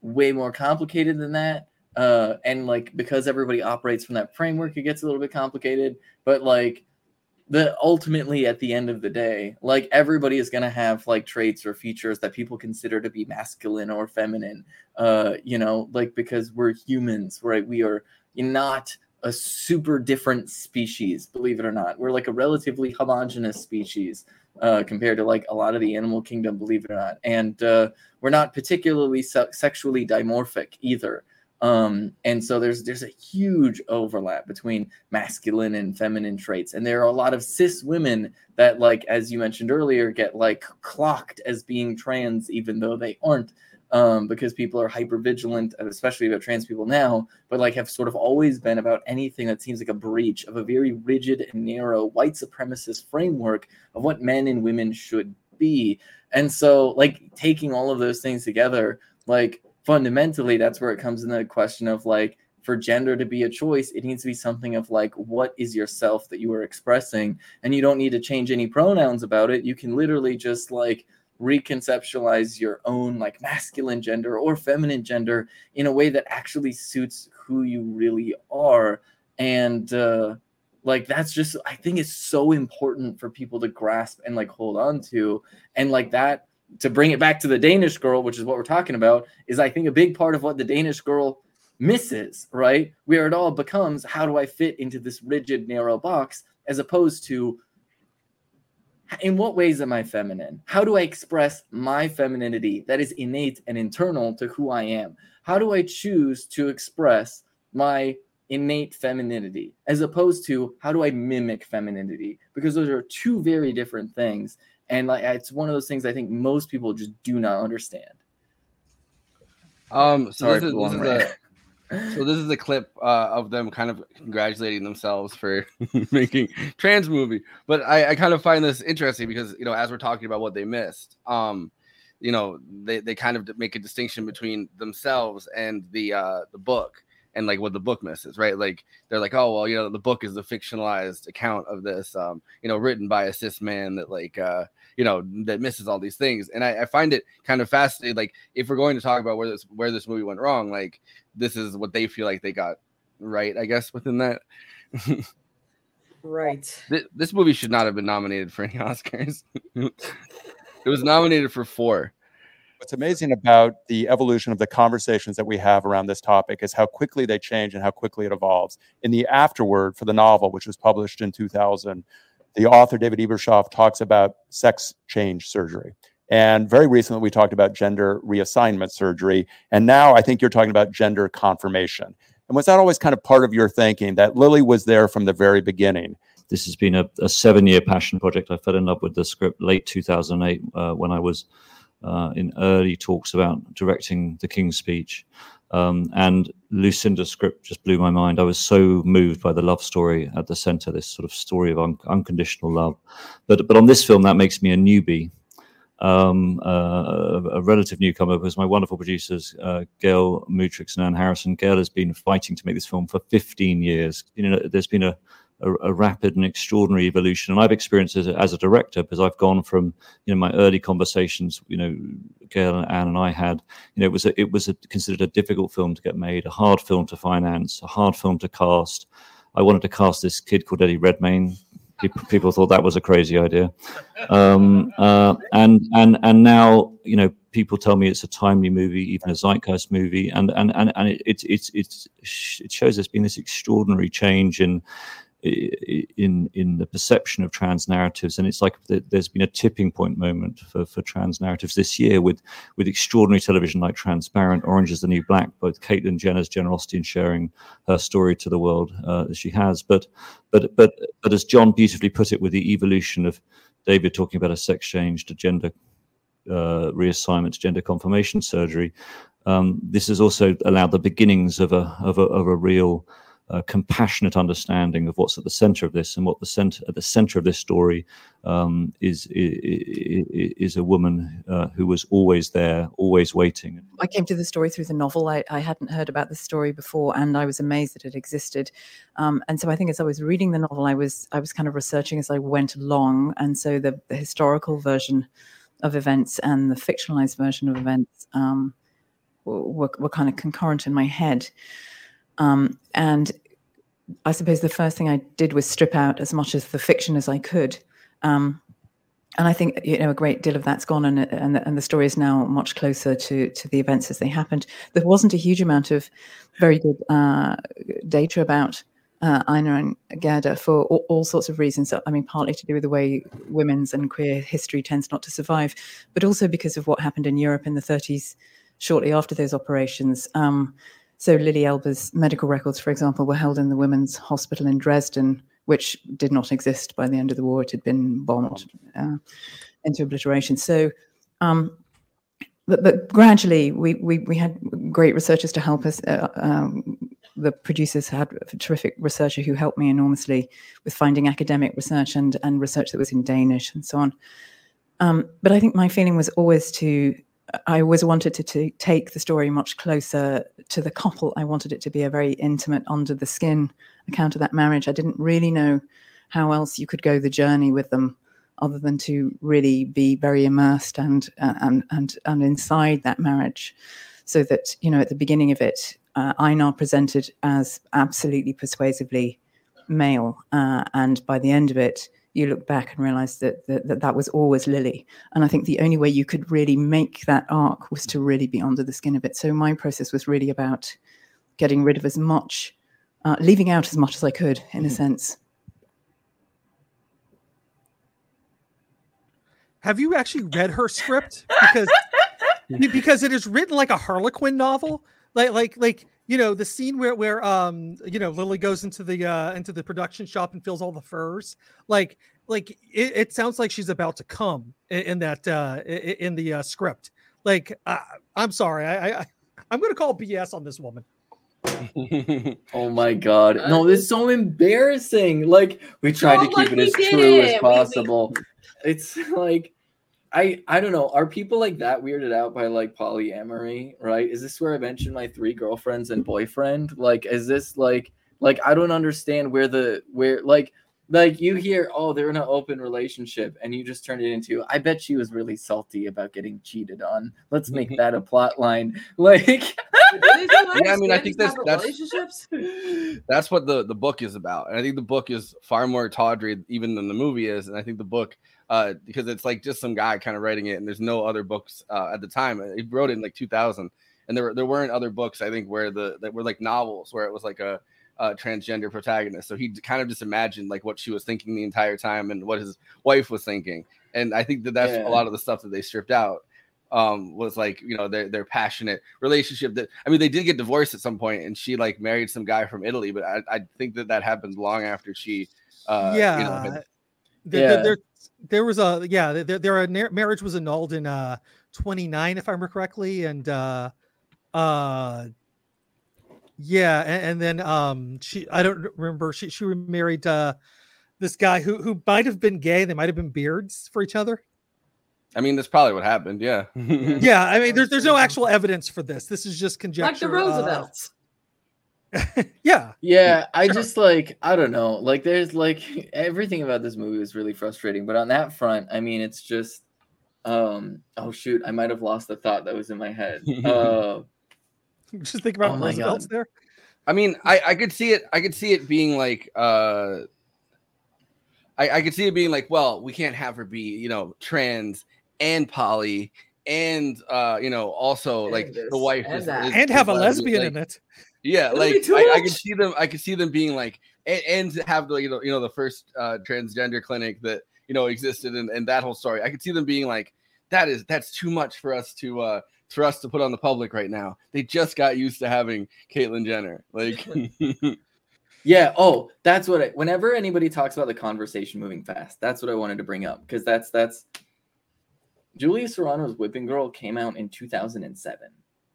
way more complicated than that. Uh, and like because everybody operates from that framework, it gets a little bit complicated. But like the ultimately at the end of the day, like everybody is gonna have like traits or features that people consider to be masculine or feminine. Uh, you know, like because we're humans, right? We are not a super different species, believe it or not. We're like a relatively homogenous species uh, compared to like a lot of the animal kingdom, believe it or not. And uh, we're not particularly se- sexually dimorphic either. Um, and so there's there's a huge overlap between masculine and feminine traits, and there are a lot of cis women that, like as you mentioned earlier, get like clocked as being trans even though they aren't um, because people are hyper vigilant, especially about trans people now, but like have sort of always been about anything that seems like a breach of a very rigid and narrow white supremacist framework of what men and women should be. And so, like, taking all of those things together, like, fundamentally, that's where it comes in the question of like, for gender to be a choice, it needs to be something of like, what is yourself that you are expressing? And you don't need to change any pronouns about it. You can literally just like, reconceptualize your own like masculine gender or feminine gender in a way that actually suits who you really are. And uh like that's just i think it's so important for people to grasp and like hold on to. And like that to bring it back to the danish girl which is what we're talking about is i think a big part of what the danish girl misses right? Where it all becomes how do i fit into this rigid narrow box as opposed to in what ways am I feminine? How do I express my femininity that is innate and internal to who I am? How do I choose to express my innate femininity as opposed to how do I mimic femininity? Because those are two very different things. And like it's one of those things I think most people just do not understand. Um, so Sorry this is, this is a, rant. So this is a clip uh, of them kind of congratulating themselves for making trans movie. But I, I kind of find this interesting because you know as we're talking about what they missed, um, you know they, they kind of make a distinction between themselves and the uh, the book and like what the book misses, right? Like they're like, oh well, you know, the book is the fictionalized account of this, um, you know, written by a cis man that like, uh, you know, that misses all these things, and I, I find it kind of fascinating. Like if we're going to talk about where this where this movie went wrong, like this is what they feel like they got right, I guess, within that. Right. Th- this movie should not have been nominated for any Oscars. it was nominated for four. What's amazing about the evolution of the conversations that we have around this topic is how quickly they change and how quickly it evolves. In the afterword for the novel, which was published in 2000, the author David Ebershoff talks about sex change surgery. And very recently, we talked about gender reassignment surgery. And now I think you're talking about gender confirmation. And was that always kind of part of your thinking that Lily was there from the very beginning? This has been a, a seven year passion project. I fell in love with the script late 2008 uh, when I was uh, in early talks about directing The King's Speech. Um, and Lucinda's script just blew my mind. I was so moved by the love story at the center, this sort of story of un- unconditional love. But but on this film, that makes me a newbie, um, uh, a relative newcomer, because my wonderful producers, uh, Gail Mutrux and Anne Harrison. Gail has been fighting to make this film for 15 years. You know, there's been a a, a, rapid and extraordinary evolution. And I've experienced it as a director because I've gone from you know my early conversations, you know, Gail and Anne and I had, you know, it was a, it was a, considered a difficult film to get made, a hard film to finance, a hard film to cast. I wanted to cast this kid called Eddie Redmayne. People, thought that was a crazy idea, um, uh, and and and now you know people tell me it's a timely movie, even a zeitgeist movie, and and and, and it, it, it, it, it shows there's been this extraordinary change in in in the perception of trans narratives, and it's like there's been a tipping point moment for, for trans narratives this year with with extraordinary television like Transparent, Orange is the New Black, both Caitlyn Jenner's generosity in sharing her story to the world uh, as she has, but but but but as John beautifully put it, with the evolution of David talking about a sex change to gender uh, reassignment to gender confirmation surgery, um, this has also allowed the beginnings of a of a, of a real uh, compassionate understanding of what's at the center of this and what the center at the center of this story um, is, is, is a woman uh, who was always there always waiting. I came to the story through the novel. I, I hadn't heard about the story before and i was amazed that it existed. Um, and so i think as i was reading the novel i was i was kind of researching as i went along. And so the, the historical version of events and the fictionalized version of events um, were, were kind of concurrent in my head um, and I suppose the first thing I did was strip out as much of the fiction as I could. Um, and I think you know a great deal of that's gone, and and the, and the story is now much closer to to the events as they happened. There wasn't a huge amount of very good uh, data about uh, Einar and Gerda for all, all, sorts of reasons. I mean, partly to do with the way women's and queer history tends not to survive, but also because of what happened in Europe in the 30s, shortly after those operations. Um, so Lily Elbe's medical records, for example, were held in the women's hospital in Dresden, which did not exist by the end of the war. It had been bombed uh, into obliteration. So, um, but, but gradually, we, we, we had great researchers to help us. Uh, um, the producers had a terrific researcher who helped me enormously with finding academic research and, and research that was in Danish and so on. Um, but I think my feeling was always to I always wanted to, to take the story much closer to the couple. I wanted it to be a very intimate, under the skin account of that marriage. I didn't really know how else you could go the journey with them other than to really be very immersed and and and and inside that marriage so that you know at the beginning of it uh, einar presented as absolutely persuasively male uh, and by the end of it you look back and realize that, that that, that was always Lily. And I think the only way you could really make that arc was to really be under the skin of it. So my process was really about getting rid of as much, uh, leaving out as much as I could, in mm-hmm. a sense. Have you actually read her script? Because because it is written like a Harlequin novel. Like like like you know the scene where where um you know Lily goes into the uh into the production shop and fills all the furs like like it, it sounds like she's about to come in, in that uh in the uh, script like uh, I'm sorry I, I I'm gonna call BS on this woman. oh my god no this is so embarrassing like we tried to keep it as true it. as possible we, we... it's like I I don't know. Are people like that weirded out by like polyamory? Right? Is this where I mentioned my three girlfriends and boyfriend? Like, is this like like I don't understand where the where like like you hear, oh, they're in an open relationship, and you just turn it into, I bet she was really salty about getting cheated on. Let's make that a plot line. Like, yeah, I mean, I think that's that's relationships. that's what the the book is about, and I think the book is far more tawdry even than the movie is, and I think the book. Uh, because it's like just some guy kind of writing it, and there's no other books uh, at the time. He wrote it in like 2000, and there were, there weren't other books I think where the that were like novels where it was like a uh, transgender protagonist. So he kind of just imagined like what she was thinking the entire time and what his wife was thinking. And I think that that's Yeah. a lot of the stuff that they stripped out um was like you know their their passionate relationship that i mean they did get divorced at some point and she like married some guy from italy but i, I think that that happens long after she uh yeah, you know, had- there, Yeah. there, there, there was a yeah there, there a marriage was annulled in uh 29 if i remember correctly and uh uh yeah and, and then um she i don't remember she she married uh this guy who who might have been gay they might have been beards for each other i mean that's probably what happened yeah yeah i mean there's there's no actual evidence for this this is just conjecture. Like conjecture the uh, Roosevelts. yeah Yeah, I just like I don't know. Like there's like everything about this movie is really frustrating, but on that front, I mean it's just um oh shoot, I might have lost the thought that was in my head. Uh just think about Oh my Roosevelt's God. there I mean, I, I could see it. I could see it being like, uh, I, I could see it being like, well, we can't have her be, you know, trans and poly, and uh, you know, also And like this, the wife and is, that. is- and have a lesbian like- in it Yeah, It'll like I, I could see them. I could see them being like, and, and have the you know you know the first uh, transgender clinic that you know existed and, and that whole story. I could see them being like, that is that's too much for us to uh for us to put on the public right now. They just got used to having Caitlyn Jenner. Like, yeah, oh, that's what I, whenever anybody talks about the conversation moving fast, that's what I wanted to bring up because that's that's Julia Serrano's Whipping Girl came out in 2007,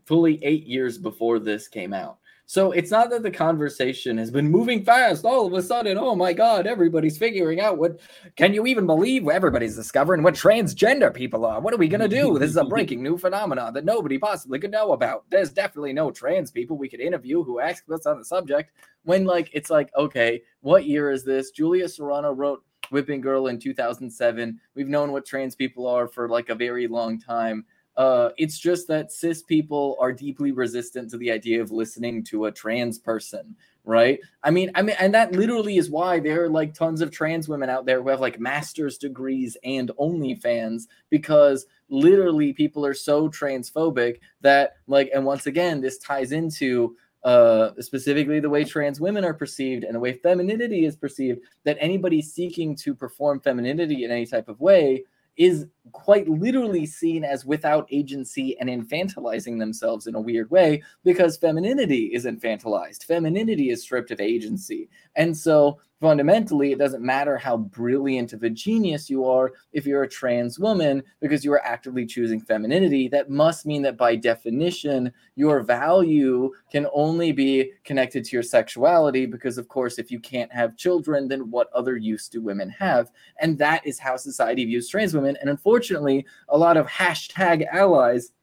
fully 8 years before this came out. So it's not that the conversation has been moving fast all of a sudden. Oh my God, everybody's figuring out what. Can you even believe everybody's discovering what transgender people are? What are we going to do? This is a breaking new phenomenon that nobody possibly could know about. There's definitely no trans people we could interview who ask us on the subject. When, like, it's like, okay, what year is this? Julia Serrano wrote Whipping Girl in 2007. We've known what trans people are for like a very long time. Uh, it's just that cis people are deeply resistant to the idea of listening to a trans person, right? I mean, I mean, and that literally is why there are like tons of trans women out there who have like master's degrees and OnlyFans because literally people are so transphobic that like, and once again, this ties into uh, specifically the way trans women are perceived and the way femininity is perceived, that anybody seeking to perform femininity in any type of way is quite literally seen as without agency and infantilizing themselves in a weird way because femininity is infantilized. Femininity is stripped of agency. And so fundamentally, it doesn't matter how brilliant of a genius you are if you're a trans woman because you are actively choosing femininity. That must mean that by definition, your value can only be connected to your sexuality because, of course, if you can't have children, then what other use do women have? And that is how society views trans women. And unfortunately, a lot of hashtag allies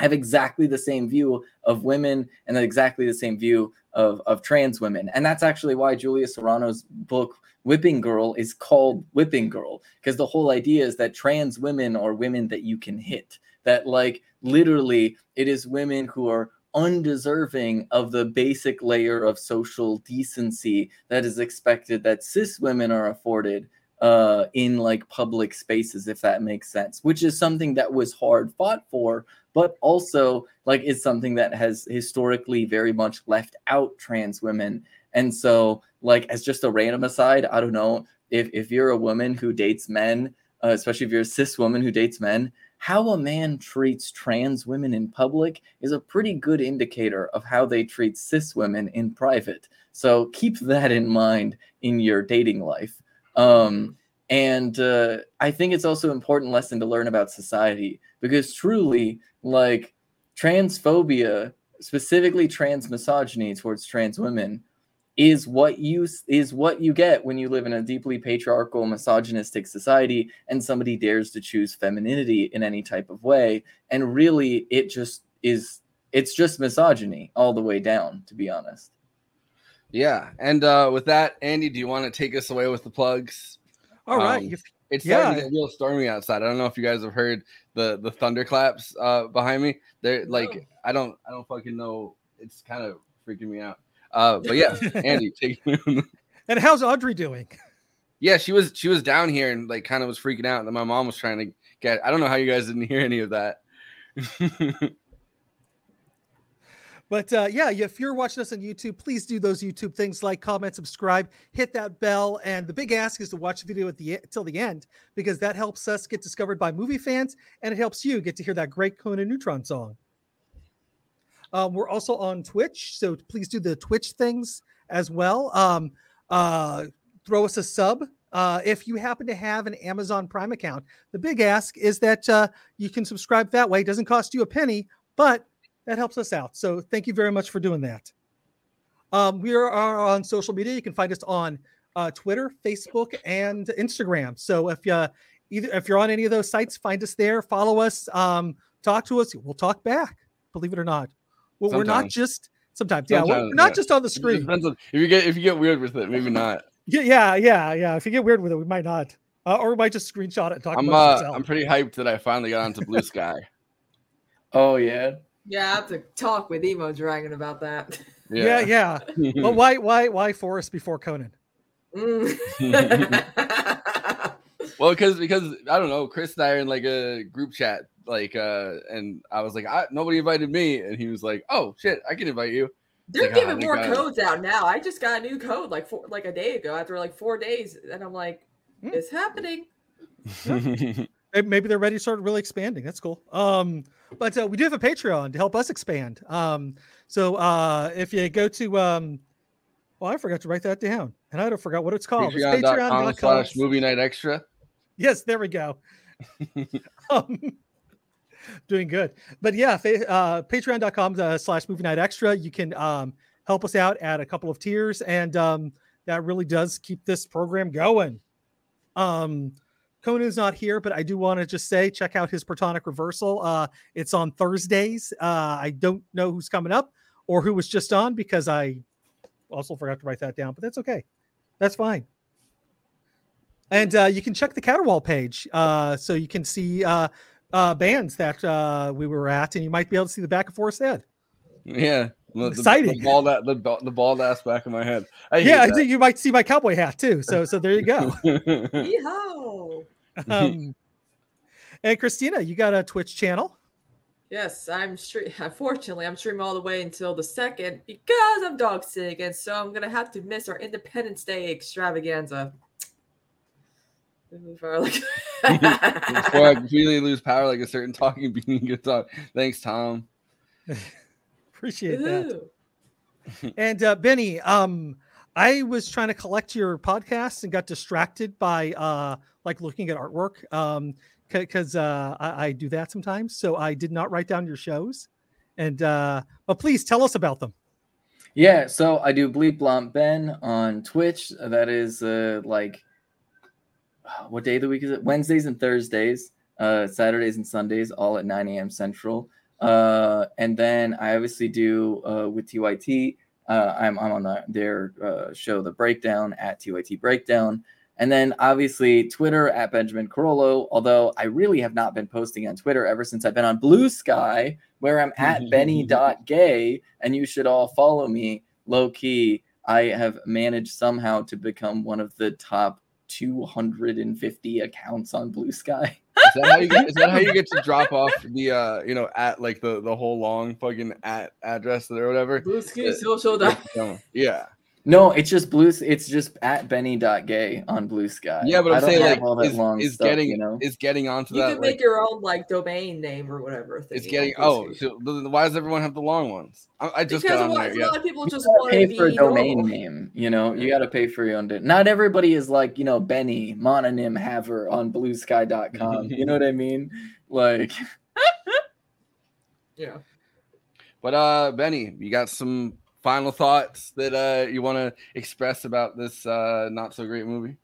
have exactly the same view of women and exactly the same view of, of trans women. And that's actually why Julia Serrano's book, Whipping Girl, is called Whipping Girl, because the whole idea is that trans women are women that you can hit. That, like, literally, it is women who are undeserving of the basic layer of social decency that is expected that cis women are afforded uh in like public spaces if that makes sense which is something that was hard fought for but also like is something that has historically very much left out trans women. And so like as just a random aside i don't know if if you're a woman who dates men uh, especially if you're a cis woman who dates men how a man treats trans women in public is a pretty good indicator of how they treat cis women in private. So keep that in mind in your dating life um, and uh, I think it's also an important lesson to learn about society because truly, like transphobia, specifically trans misogyny towards trans women, is what you is what you get when you live in a deeply patriarchal, misogynistic society, and somebody dares to choose femininity in any type of way. And really, it just is. It's just misogyny all the way down, to be honest. Yeah, and uh, with that, Andy, do you want to take us away with the plugs? All right. Um, It's starting Yeah. to get real stormy outside. I don't know if you guys have heard the the thunderclaps uh, behind me. They're like No. I don't I don't fucking know. It's kind of freaking me out. Uh, but yeah, Andy, take and how's Audrey doing? yeah, she was she was down here and like kind of was freaking out. And my mom was trying to get. I don't know how you guys didn't hear any of that. But uh, yeah, if you're watching us on YouTube, please do those YouTube things like comment, subscribe, hit that bell, and the big ask is to watch the video at the till the end because that helps us get discovered by movie fans, and it helps you get to hear that great Conan Neutron song. Um, we're also on Twitch, so please do the Twitch things as well. Um, uh, throw us a sub. Uh, if you happen to have an Amazon Prime account, the big ask is that uh, you can subscribe that way. It doesn't cost you a penny, but that helps us out. So thank you very much for doing that. Um, we are on social media. You can find us on uh, Twitter, Facebook, and Instagram. So if you either if you're on any of those sites, find us there, follow us, um, talk to us. We'll talk back. Believe it or not, well, we're not just sometimes. Yeah, we're not yeah. just on the screen. depends on- if you get if you get weird with it, maybe not. Yeah, yeah, yeah, yeah. If you get weird with it, we might not, uh, or we might just screenshot it and talk I'm about uh, ourselves. I'm pretty hyped that I finally got onto Blue Sky. Oh yeah. Yeah, I have to talk with Emo Dragon about that. yeah, yeah. but why, why, why Forrest before Conan? Mm. Well, because because I don't know, Chris and I are in like a group chat, like, uh, and I was like, I, nobody invited me, and he was like, oh shit, I can invite you. They're Like, giving they more got it. codes out now. I just got a new code like four, like a day ago after like four days, and I'm like, Hmm. it's happening. Maybe they're ready to start really expanding. That's cool. Um, but uh, we do have a Patreon to help us expand. Um, so uh, if you go to, um, well, I forgot to write that down, and I don't forgot what it's called. Patreon.com slash movie night extra. Yes, there we go. um, doing good. But yeah, uh, patreon.com uh, slash movie night extra. You can um, help us out at a couple of tiers, and um, that really does keep this program going. Um, Conan's not here, but I do want to just say check out his Protonic Reversal. Uh, it's on Thursdays. Uh, I don't know who's coming up or who was just on because I also forgot to write that down, but that's okay. That's fine. And uh, you can check the Caterwall page uh, so you can see uh, uh, bands that we were at, and you might be able to see the back of Forrest Head. Yeah, the, the- Exciting. The, bald, a- the, ba- the bald ass back of my head. I yeah, I think you might see my cowboy hat too. So, so there you go. Yeehaw! um, and Kristina, you got a Twitch channel. Yes, I'm stream. Unfortunately, I'm streaming all the way until the second because I'm dog sick, and so I'm gonna have to miss our Independence Day extravaganza. Move our, like- Before I completely lose power like a certain talking bean guitar. Thanks, Tom. Appreciate that. And uh, Benny, um, I was trying to collect your podcasts and got distracted by uh, like looking at artwork um, because uh, I, I do that sometimes. So I did not write down your shows. And uh, but please tell us about them. Yeah, so I do Bleep Blomp Ben on Twitch. That is uh, like what day of the week is it? Wednesdays and Thursdays, uh, Saturdays and Sundays, all at 9 a.m. Central. Uh, and then I obviously do uh, with TYT. Uh, I'm, I'm on the, their uh, show, The Breakdown, at TYT Breakdown. And then obviously Twitter at Benjamin Carollo, although I really have not been posting on Twitter ever since I've been on Blue Sky, where I'm at Benny.gay, and you should all follow me low key. I have managed somehow to become one of the top 250 accounts on Blue Sky. Is that how you get, is that how you get to drop off the uh you know at like the the whole long fucking at address or whatever? Blue Sky Uh, social dot- Yeah. No, it's just blue. It's just at Benny.gay on Blue Sky. Yeah, but I I'm don't saying like all that is, long is stuff, getting you know. is getting onto that. You that can like, make your own like domain name or whatever. it's getting oh so why does everyone have the long ones? I, I just because got a on lot, there. a Yeah. lot of people just want to pay be for a domain normal. name. You know, you got to pay for your own. Do- Not everybody is like you know Benny mononym haver on BlueSky.com. you know what I mean? Like, Yeah. But uh Benny, you got some final thoughts that uh you want to express about this uh not so great movie?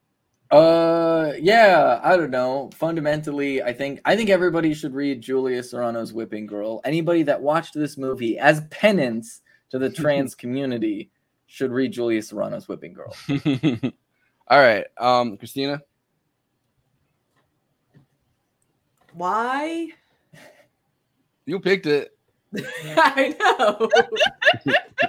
uh, yeah, I don't know. Fundamentally, I think I think everybody should read Julia Serrano's Whipping Girl. Anybody that watched this movie as penance to the trans community should read Julia Serrano's Whipping Girl. All right, um, Kristina. Why? You picked it. I know.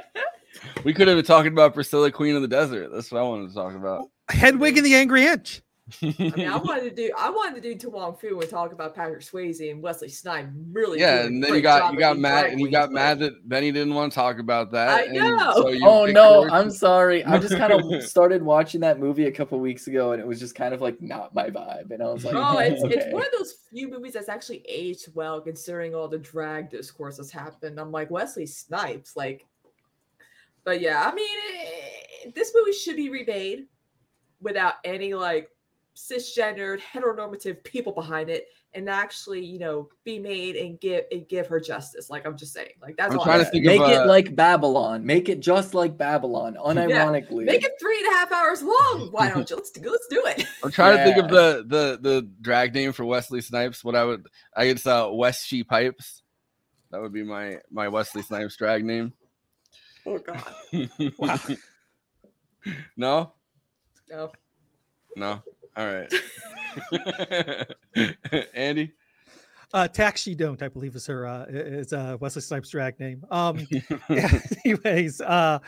We could have been talking about Priscilla, Queen of the Desert. That's what I wanted to talk about. Hedwig and the Angry Inch. I mean, I wanted to do I wanted to do To Wong Foo and talk about Patrick Swayze and Wesley Snipes. Really, yeah, and then you got job you got mad and you got but- mad that Benny didn't want to talk about that. I know. so Oh no, yours. I'm sorry. I just kind of started watching that movie a couple weeks ago, and it was just kind of like not my vibe. And I was like, Oh, it's, it's one of those few movies that's actually aged well considering all the drag discourse that's happened. I'm like Wesley Snipes, like, but yeah, I mean, eh, this movie should be remade without any like cisgendered, heteronormative people behind it, and actually, you know, be made and give and give her justice. Like I'm just saying, like that's I'm all. trying I'm to saying. think Make of it uh, like Babylon. Make it just like Babylon, unironically. Make it three and a half hours long. Why don't you? Let's do. Let's do it. I'm trying to think of the the the drag name for Wesley Snipes. What I would I guess uh West She Pipes. That would be my my Wesley Snipes drag name. Oh God. Wow. no, No. no. All right. Andy. Uh, Tax She Don't, I believe, is her uh, is uh, Wesley Snipes' drag name. Um, yeah, anyways, uh,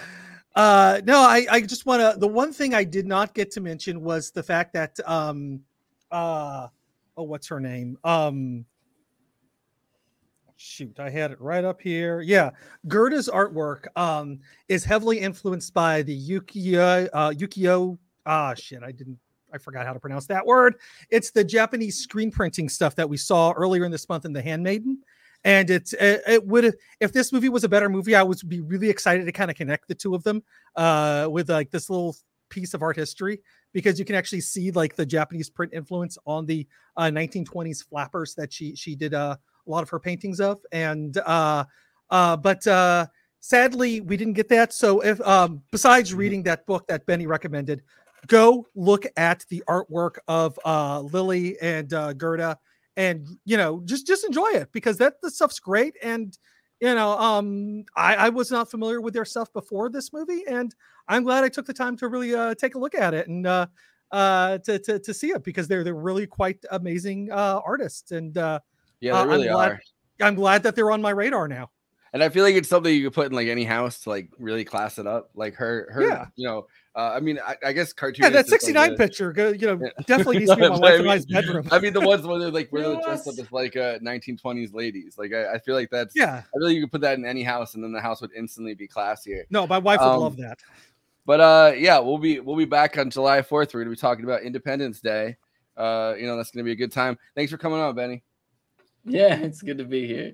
uh, no, I, I just want to. The one thing I did not get to mention was the fact that, um, uh, oh, what's her name? Um, shoot, I had it right up here. Yeah, Gerda's artwork um, is heavily influenced by the Yukio, uh, Yukio. Ah, shit, I didn't. I forgot how to pronounce that word. It's the Japanese screen printing stuff that we saw earlier in this month in The Handmaiden. And it's it, it would if this movie was a better movie, I would be really excited to kind of connect the two of them uh, with like this little piece of art history because you can actually see like the Japanese print influence on the uh, 1920s flappers that she she did uh, a lot of her paintings of. And uh, uh, but uh, sadly, we didn't get that. So if um, besides reading that book that Benny recommended, go look at the artwork of uh, Lily and uh, Gerda, and you know just just enjoy it because that the stuff's great. And you know, um, I, I was not familiar with their stuff before this movie, and I'm glad I took the time to really uh, take a look at it and uh, uh, to, to to see it because they're they're really quite amazing uh, artists. And uh, Yeah, uh, they really I'm glad, are. I'm glad that they're on my radar now. And I feel like it's something you could put in like any house to like really class it up. Like her, her, Yeah. you know. Uh, I mean, I, I guess cartoon. Yeah, that 69 picture, you know, definitely needs to be in my wife and I's bedroom. I mean, the ones where they're like where they're dressed up Yes. as like uh 1920s ladies. Like I, I feel like that's Yeah. I feel like you could put that in any house, and then the house would instantly be classier. No, my wife would Um, love that. But uh, yeah, we'll be we'll be back on July 4th. We're gonna be talking about Independence Day. Uh, you know that's gonna be a good time. Thanks for coming on, Benny. Yeah, it's good to be here.